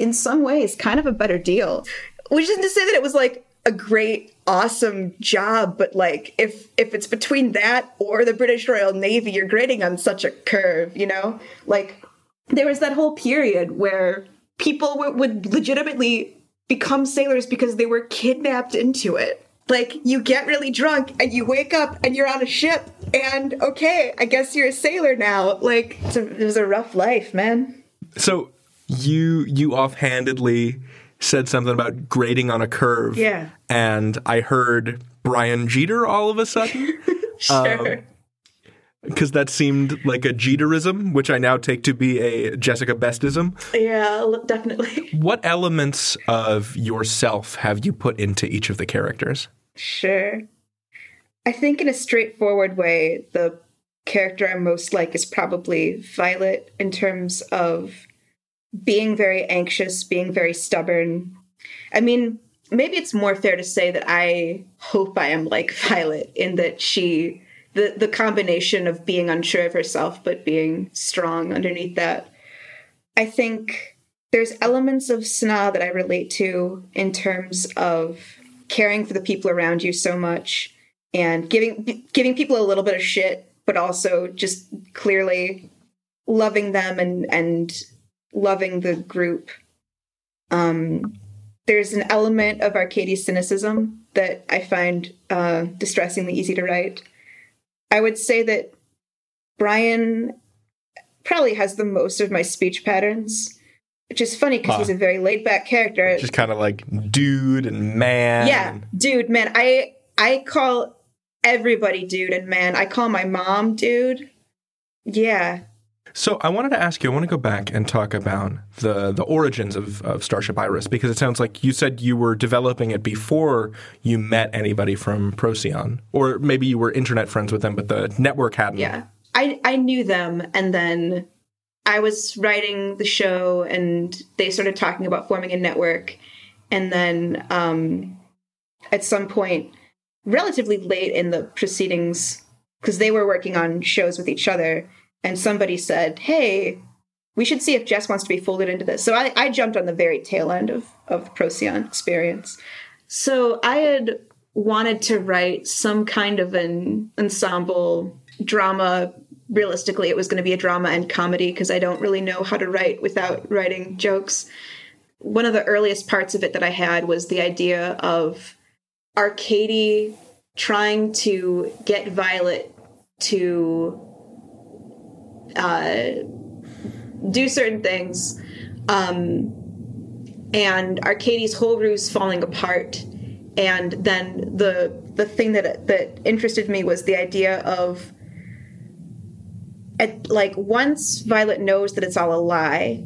in some ways, kind of a better deal. Which isn't to say that it was like a great, awesome job, but like, if if it's between that or the British Royal Navy, you're grading on such a curve, you know? Like, there was that whole period where people w- would legitimately become sailors because they were kidnapped into it. Like, you get really drunk and you wake up and you're on a ship, and okay, I guess you're a sailor now. Like, it's a, it was a rough life, man. So you you offhandedly said something about grading on a curve. Yeah. And I heard Brian Jeter all of a sudden. Um, sure. Because that seemed like a Jeterism, which I now take to be a Jessica Bestism. yeah, definitely. What elements of yourself have you put into each of the characters? Sure. I think in a straightforward way, the character I'm most like is probably Violet in terms of being very anxious, being very stubborn. I mean, maybe it's more fair to say that I hope I am like Violet in that she the the combination of being unsure of herself but being strong underneath that. I think there's elements of Sana that I relate to in terms of caring for the people around you so much and giving giving people a little bit of shit, but also just clearly loving them and and loving the group. Um, there's an element of Arkady's cynicism that I find uh, distressingly easy to write. I would say that Brian probably has the most of my speech patterns, which is funny because Huh. he's a very laid back character. Just kind of like dude and man. Yeah, dude, man. I I call everybody dude and man. I call my mom dude. Yeah. So I wanted to ask you. I want to go back and talk about the the origins of, of Starship Iris because it sounds like you said you were developing it before you met anybody from Procyon, or maybe you were internet friends with them, but the network hadn't. Yeah. I I knew them and then I was writing the show and they started talking about forming a network and then um at some point relatively late in the proceedings because they were working on shows with each other and somebody said, "Hey, we should see if Jess wants to be folded into this." So I, I jumped on the very tail end of of the Procyon experience. So I had wanted to write some kind of an ensemble drama. Realistically, it was going to be a drama and comedy because I don't really know how to write without writing jokes. One of the earliest parts of it that I had was the idea of Arkady trying to get Violet to uh, do certain things, um, and Arkady's whole ruse falling apart. And then the the thing that that interested me was the idea of at, like once Violet knows that it's all a lie,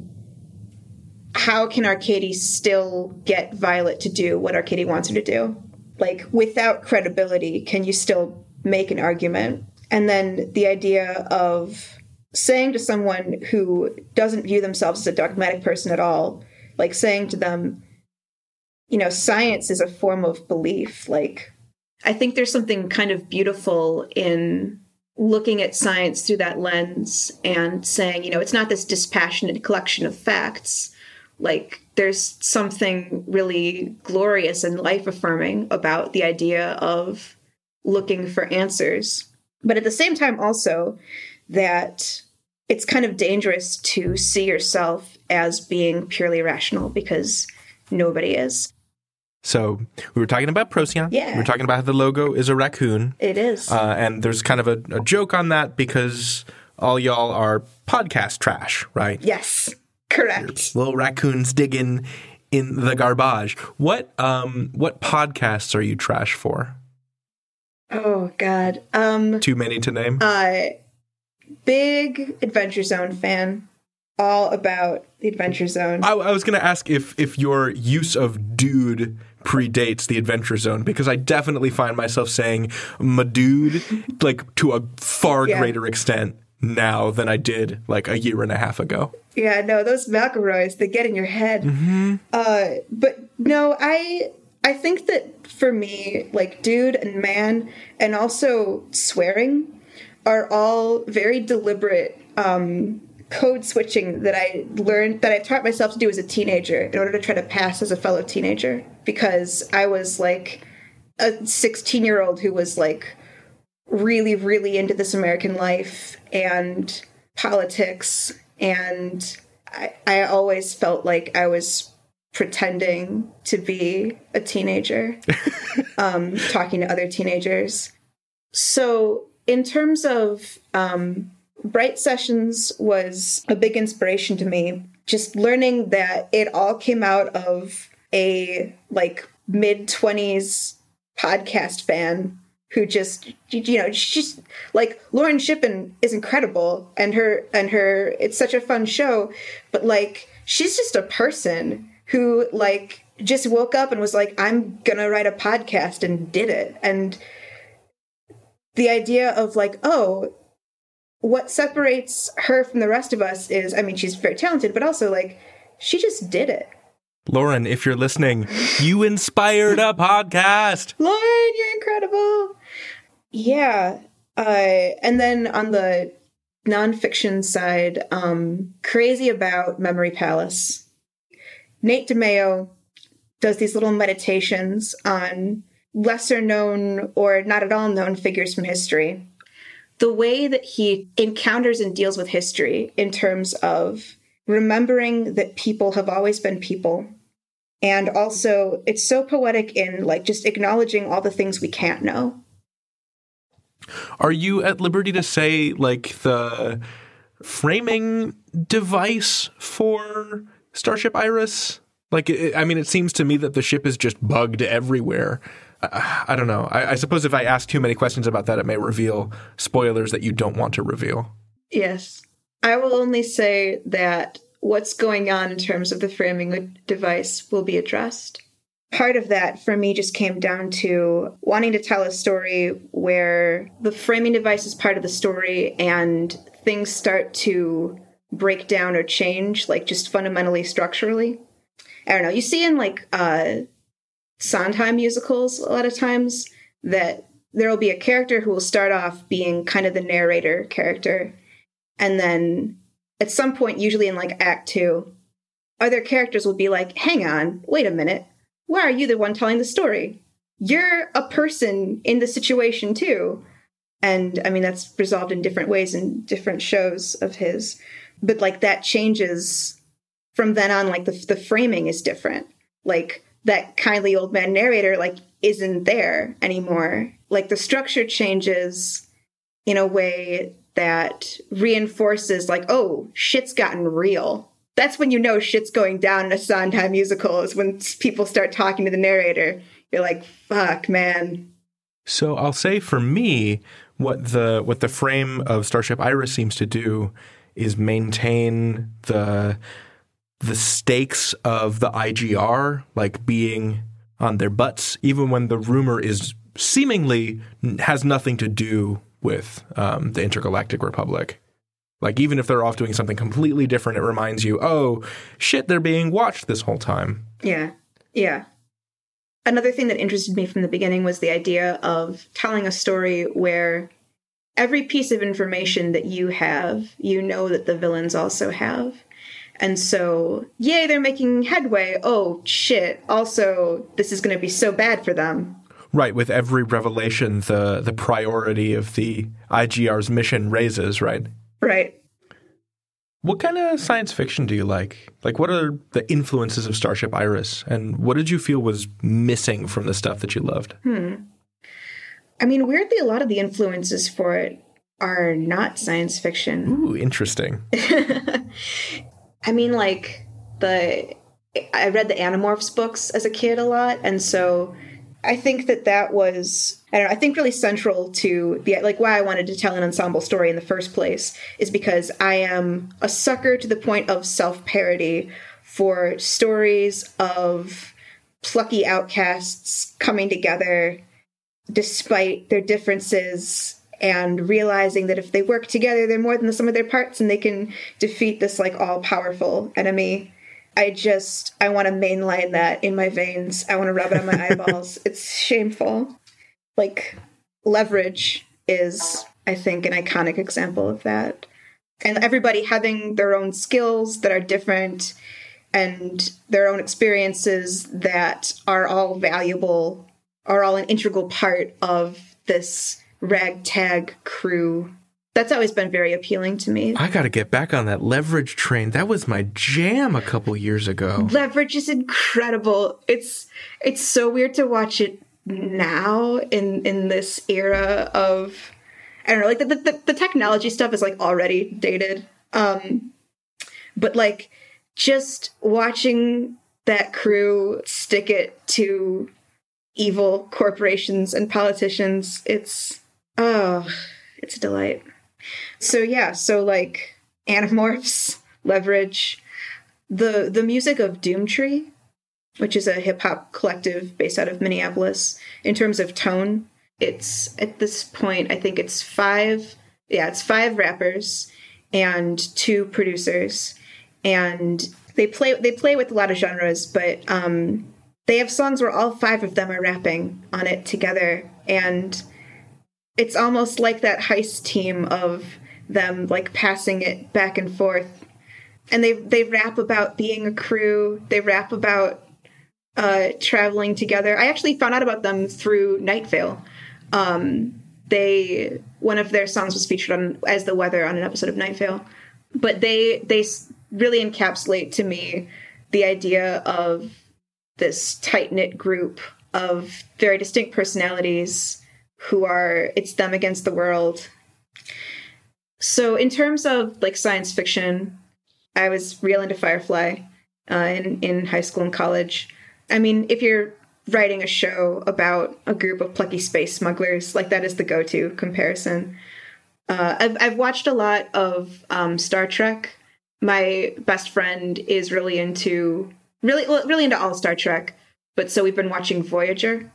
how can Arkady still get Violet to do what Arkady wants her to do? Like without credibility, can you still make an argument? And then the idea of saying to someone who doesn't view themselves as a dogmatic person at all, like saying to them, you know, science is a form of belief. Like, I think there's something kind of beautiful in looking at science through that lens and saying, you know, it's not this dispassionate collection of facts. Like, there's something really glorious and life affirming about the idea of looking for answers. But at the same time, also, that it's kind of dangerous to see yourself as being purely rational because nobody is. So we were talking about Procyon. Yeah. We were talking about how the logo is a raccoon. It is. Uh, and there's kind of a, a joke on that because all y'all are podcast trash, right? Yes, correct. Little raccoons digging in the garbage. What um what podcasts are you trash for? Oh God. Um Too many to name. uh big Adventure Zone fan. All about the Adventure Zone. I, I was going to ask if if your use of dude predates the Adventure Zone because I definitely find myself saying my dude like to a far Yeah. greater extent now than I did like a year and a half ago. Yeah, no, those McElroys, they get in your head. Mm-hmm. Uh, but no, I I think that for me, like dude and man, and also swearing, are all very deliberate um, code switching that I learned that I taught myself to do as a teenager in order to try to pass as a fellow teenager because I was like a 16 year old who was like really, really into this American life and politics. And I, I always felt like I was pretending to be a teenager, um, talking to other teenagers. So, in terms of um, Bright Sessions, was a big inspiration to me. Just learning that it all came out of a like mid twenties podcast fan who just you know she's like Lauren Shippen is incredible and her and her it's such a fun show but like she's just a person who like just woke up and was like I'm going to write a podcast and did it and the idea of like oh what separates her from the rest of us is I mean she's very talented but also like she just did it Lauren, if you're listening, you inspired a podcast. Lauren, you're incredible. Yeah. Uh, and then on the nonfiction side, um, crazy about Memory Palace. Nate DiMeo does these little meditations on lesser known or not at all known figures from history. The way that he encounters and deals with history in terms of remembering that people have always been people and also it's so poetic in like just acknowledging all the things we can't know Are you at liberty to say like the framing device for Starship Iris? Like, it, I mean, it seems to me that the ship is just bugged everywhere. I, I don't know. I, I suppose if I ask too many questions about that, it may reveal spoilers that you don't want to reveal. yes i will only say that what's going on in terms of the framing device will be addressed part of that for me just came down to wanting to tell a story where the framing device is part of the story and things start to break down or change like just fundamentally structurally i don't know you see in like uh sondheim musicals a lot of times that there will be a character who will start off being kind of the narrator character. And then at some point usually in like act two other characters will be like hang on wait a minute. Why are you the one telling the story? You're a person in the situation too. And i mean that's resolved in different ways in different shows of his. But like that changes from then on like the, the framing is different. Like that kindly old man narrator like isn't there anymore. Like the structure changes in a way that reinforces like, oh, shit's gotten real. That's when you know shit's going down in a Sondheim musical is when people start talking to the narrator. You're like, fuck, man. So I'll say for me, what the what the frame of Starship Iris seems to do is maintain the the stakes of the IGR like being on their butts, even when the rumor is seemingly has nothing to do with um, the Intergalactic Republic. Like even if they're off doing something completely different, it reminds you, oh shit, they're being watched this whole time. Yeah, yeah. Another thing that interested me from the beginning was the idea of telling a story where every piece of information that you have, you know that the villains also have. And so, yay, they're making headway. Oh, shit. Also, this is going to be so bad for them. Right, with every revelation, the the priority of the IGR's mission raises, right? Right. What kind of science fiction do you like? Like, what are the influences of Starship Iris, and what did you feel was missing from the stuff that you loved? Hmm. I mean, weirdly, a lot of the influences for it are not science fiction. Ooh, interesting. I mean, like the I read the Animorphs books as a kid a lot, and so I think that that was I don't know. I think really central to the like why I wanted to tell an ensemble story in the first place is because I am a sucker to the point of self parody for stories of plucky outcasts coming together despite their differences and realizing that if they work together they're more than the sum of their parts and they can defeat this like all powerful enemy I just I want to mainline that in my veins. I want to rub it on my eyeballs. It's shameful. Like leverage is I think an iconic example of that. And everybody having their own skills that are different and their own experiences that are all valuable are all an integral part of this ragtag crew that's always been very appealing to me. I got to get back on that leverage train. That was my jam a couple years ago. Leverage is incredible. It's it's so weird to watch it now in in this era of I don't know, like the the, the technology stuff is like already dated. Um but like just watching that crew stick it to evil corporations and politicians, it's oh, it's a delight. So yeah, so like Animorphs, Leverage, the the music of Doomtree, which is a hip hop collective based out of Minneapolis. In terms of tone, it's at this point I think it's five. Yeah, it's five rappers and two producers, and they play they play with a lot of genres, but um, they have songs where all five of them are rapping on it together, and it's almost like that heist team of them like passing it back and forth. And they they rap about being a crew. They rap about uh, traveling together. I actually found out about them through Night Vale. Um, they one of their songs was featured on as the weather on an episode of Night Vale. But they they really encapsulate to me the idea of this tight knit group of very distinct personalities who are it's them against the world so, in terms of like science fiction, I was real into Firefly uh, in in high school and college. I mean, if you're writing a show about a group of plucky space smugglers, like that is the go-to comparison. Uh, I've I've watched a lot of um, Star Trek. My best friend is really into really really into all Star Trek, but so we've been watching Voyager.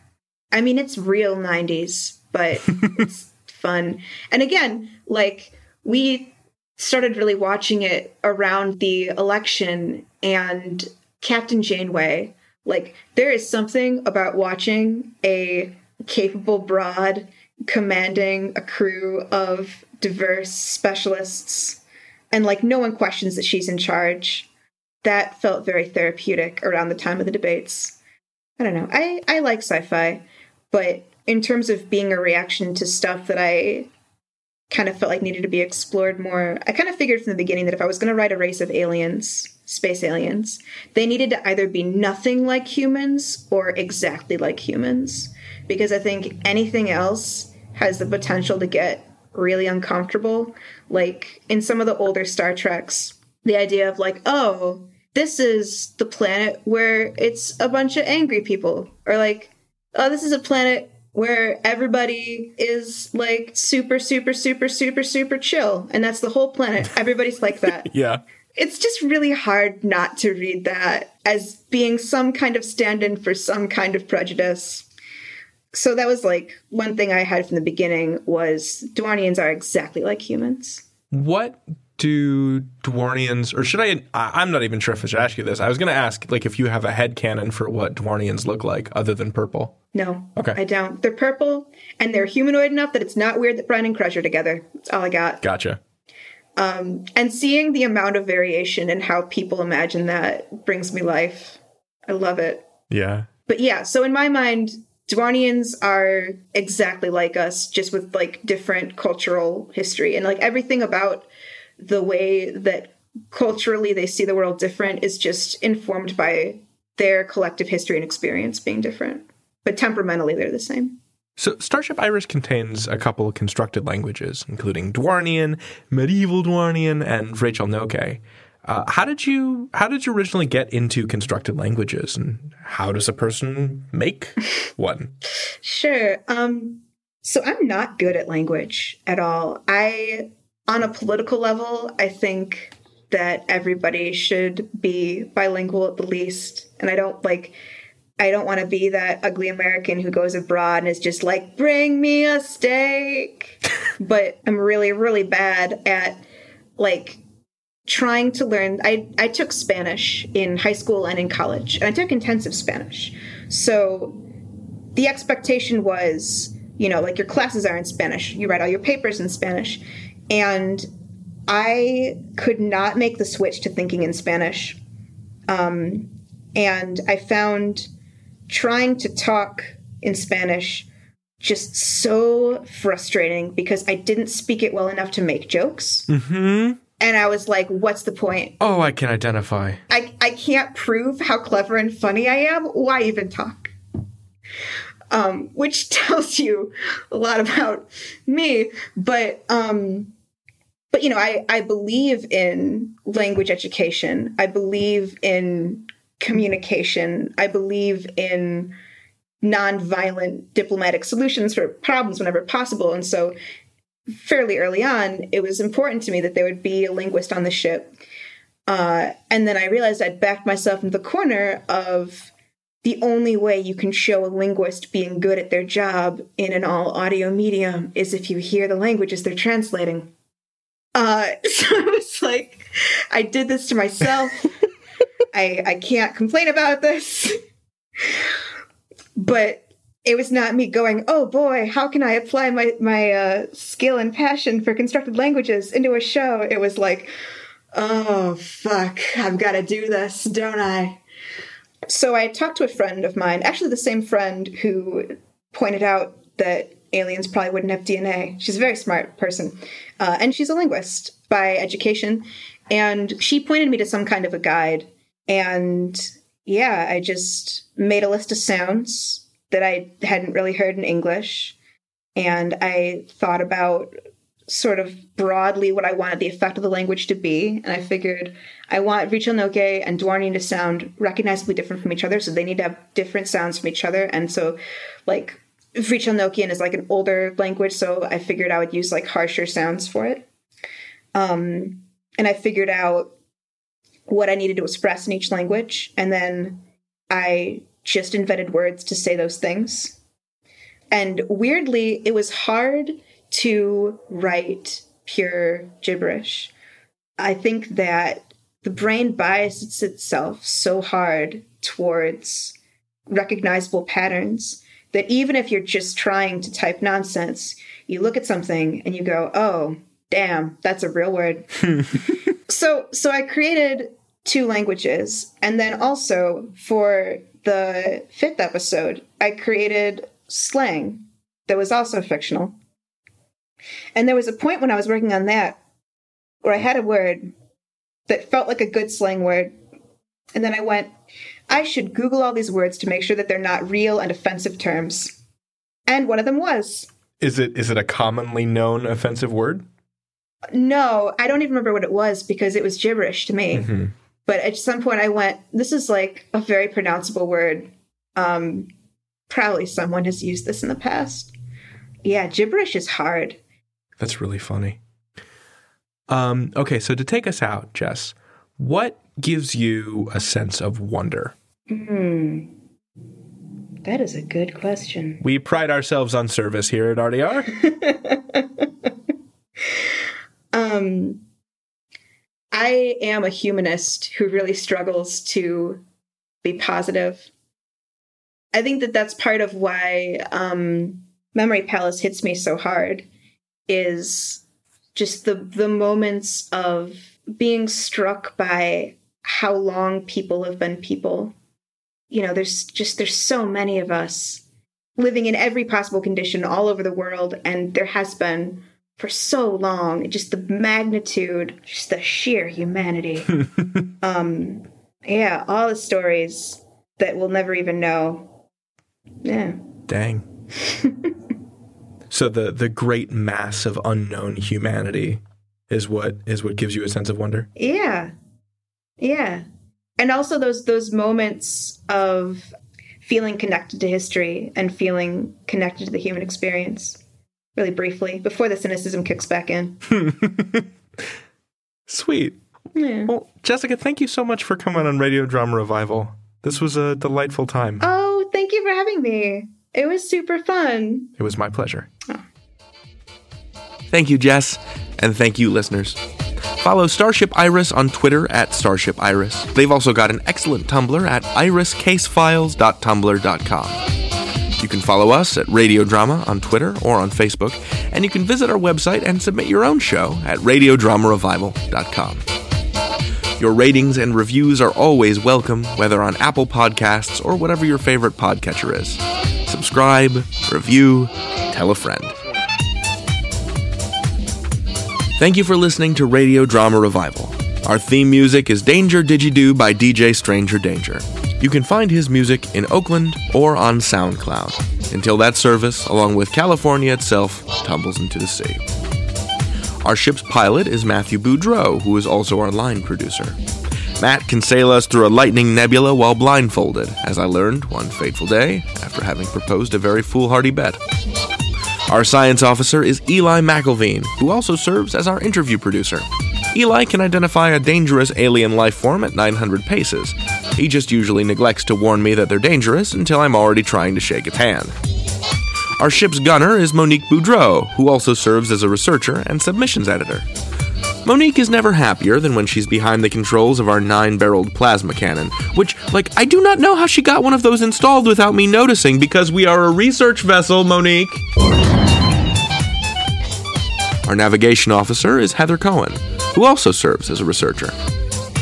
I mean, it's real '90s, but it's fun. And again, like we started really watching it around the election and Captain Janeway. Like, there is something about watching a capable broad commanding a crew of diverse specialists, and like, no one questions that she's in charge. That felt very therapeutic around the time of the debates. I don't know. I, I like sci fi, but in terms of being a reaction to stuff that I kind of felt like needed to be explored more. I kind of figured from the beginning that if I was going to write a race of aliens space aliens. They needed to either be nothing like humans or exactly like humans. Because I think anything else has the potential to get really uncomfortable. Like in some of the older Star Treks, the idea of like, oh, this is the planet where it's a bunch of angry people. Or like, oh, this is a planet where everybody is like super, super, super, super, super chill. And that's the whole planet. Everybody's like that. Yeah. It's just really hard not to read that as being some kind of stand in for some kind of prejudice. So that was like one thing I had from the beginning was Dwarnians are exactly like humans. What do Dwarnians, or should I? I'm not even sure if I should ask you this. I was going to ask, like, if you have a head canon for what Dwarnians look like other than purple. No. Okay. I don't. They're purple and they're humanoid enough that it's not weird that Brian and Krej are together. That's all I got. Gotcha. Um, and seeing the amount of variation and how people imagine that brings me life. I love it. Yeah. But yeah, so in my mind, Dwarnians are exactly like us, just with like different cultural history. And like everything about the way that culturally they see the world different is just informed by their collective history and experience being different. But temperamentally, they're the same. So, Starship Iris contains a couple of constructed languages, including Dwarnian, Medieval Dwarnian, and Rachel Noke. Uh, how did you how did you originally get into constructed languages, and how does a person make one? Sure. Um, so I'm not good at language at all. I, on a political level, I think that everybody should be bilingual at the least. And I don't like, I don't want to be that ugly American who goes abroad and is just like, bring me a steak. but I'm really, really bad at like trying to learn I, I took spanish in high school and in college and i took intensive spanish so the expectation was you know like your classes are in spanish you write all your papers in spanish and i could not make the switch to thinking in spanish um, and i found trying to talk in spanish just so frustrating because i didn't speak it well enough to make jokes Mm-hmm. and I was like, what's the point? Oh, I can identify. I, I can't prove how clever and funny I am. Why even talk? Um, which tells you a lot about me. But um, but you know, I, I believe in language education. I believe in communication. I believe in nonviolent diplomatic solutions for problems whenever possible. And so fairly early on, it was important to me that there would be a linguist on the ship. Uh, and then I realized I'd backed myself into the corner of the only way you can show a linguist being good at their job in an all audio medium is if you hear the languages they're translating. Uh, so I was like, I did this to myself. I I can't complain about this. but it was not me going, oh boy, how can I apply my my uh, skill and passion for constructed languages into a show? It was like, oh fuck, I've got to do this, don't I? So I talked to a friend of mine, actually the same friend who pointed out that aliens probably wouldn't have DNA. She's a very smart person, uh, and she's a linguist by education. And she pointed me to some kind of a guide, and yeah, I just made a list of sounds that I hadn't really heard in English. And I thought about sort of broadly what I wanted the effect of the language to be. And I figured I want Richelnoke and Dwarnian to sound recognizably different from each other. So they need to have different sounds from each other. And so, like, Richelnokian is like an older language. So I figured I would use like harsher sounds for it. Um, and I figured out what I needed to express in each language. And then I just invented words to say those things. And weirdly, it was hard to write pure gibberish. I think that the brain biases itself so hard towards recognizable patterns that even if you're just trying to type nonsense, you look at something and you go, "Oh, damn, that's a real word." so, so I created two languages, and then also for the fifth episode, I created slang that was also fictional. And there was a point when I was working on that where I had a word that felt like a good slang word, And then I went, I should Google all these words to make sure that they're not real and offensive terms. And one of them was. Is it is it a commonly known offensive word? No, I don't even remember what it was because it was gibberish to me. Mm-hmm. But at some point I went, this is like a very pronounceable word. Um, probably someone has used this in the past. Yeah, gibberish is hard. That's really funny. Um, okay, so to take us out, Jess, what gives you a sense of wonder? Hmm. That is a good question. We pride ourselves on service here at RDR. um, I am a humanist who really struggles to be positive. I think that that's part of why um, Memory Palace hits me so hard is just the the moments of being struck by how long people have been people. You know, there's just there's so many of us living in every possible condition all over the world and there has been for so long just the magnitude just the sheer humanity um yeah all the stories that we'll never even know yeah Dang. so the the great mass of unknown humanity is what is what gives you a sense of wonder. Yeah. Yeah. And also those those moments of feeling connected to history and feeling connected to the human experience. Really briefly, before the cynicism kicks back in. Sweet. Yeah. Well, Jessica, thank you so much for coming on Radio Drama Revival. This was a delightful time. Oh, thank you for having me. It was super fun. It was my pleasure. Oh. Thank you, Jess, and thank you, listeners. Follow Starship Iris on Twitter at Starship Iris. They've also got an excellent Tumblr at iriscasefiles.tumblr.com. You can follow us at Radio Drama on Twitter or on Facebook, and you can visit our website and submit your own show at radiodramarevival.com. Your ratings and reviews are always welcome, whether on Apple Podcasts or whatever your favorite podcatcher is. Subscribe, review, tell a friend. Thank you for listening to Radio Drama Revival. Our theme music is Danger Digidoo by DJ Stranger Danger. You can find his music in Oakland or on SoundCloud until that service, along with California itself, tumbles into the sea. Our ship's pilot is Matthew Boudreau, who is also our line producer. Matt can sail us through a lightning nebula while blindfolded, as I learned one fateful day after having proposed a very foolhardy bet. Our science officer is Eli McElveen, who also serves as our interview producer. Eli can identify a dangerous alien life form at 900 paces. He just usually neglects to warn me that they're dangerous until I'm already trying to shake its hand. Our ship's gunner is Monique Boudreau, who also serves as a researcher and submissions editor. Monique is never happier than when she's behind the controls of our nine barreled plasma cannon, which, like, I do not know how she got one of those installed without me noticing because we are a research vessel, Monique. Our navigation officer is Heather Cohen, who also serves as a researcher.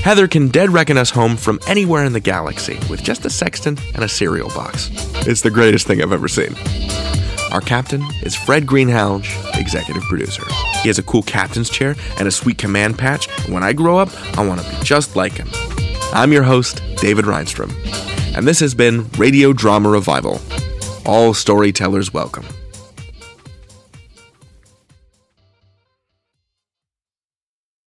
Heather can dead reckon us home from anywhere in the galaxy with just a sextant and a cereal box. It's the greatest thing I've ever seen. Our captain is Fred Greenhalgh, executive producer. He has a cool captain's chair and a sweet command patch, and when I grow up, I want to be just like him. I'm your host, David Rheinstrom, and this has been Radio Drama Revival. All storytellers welcome.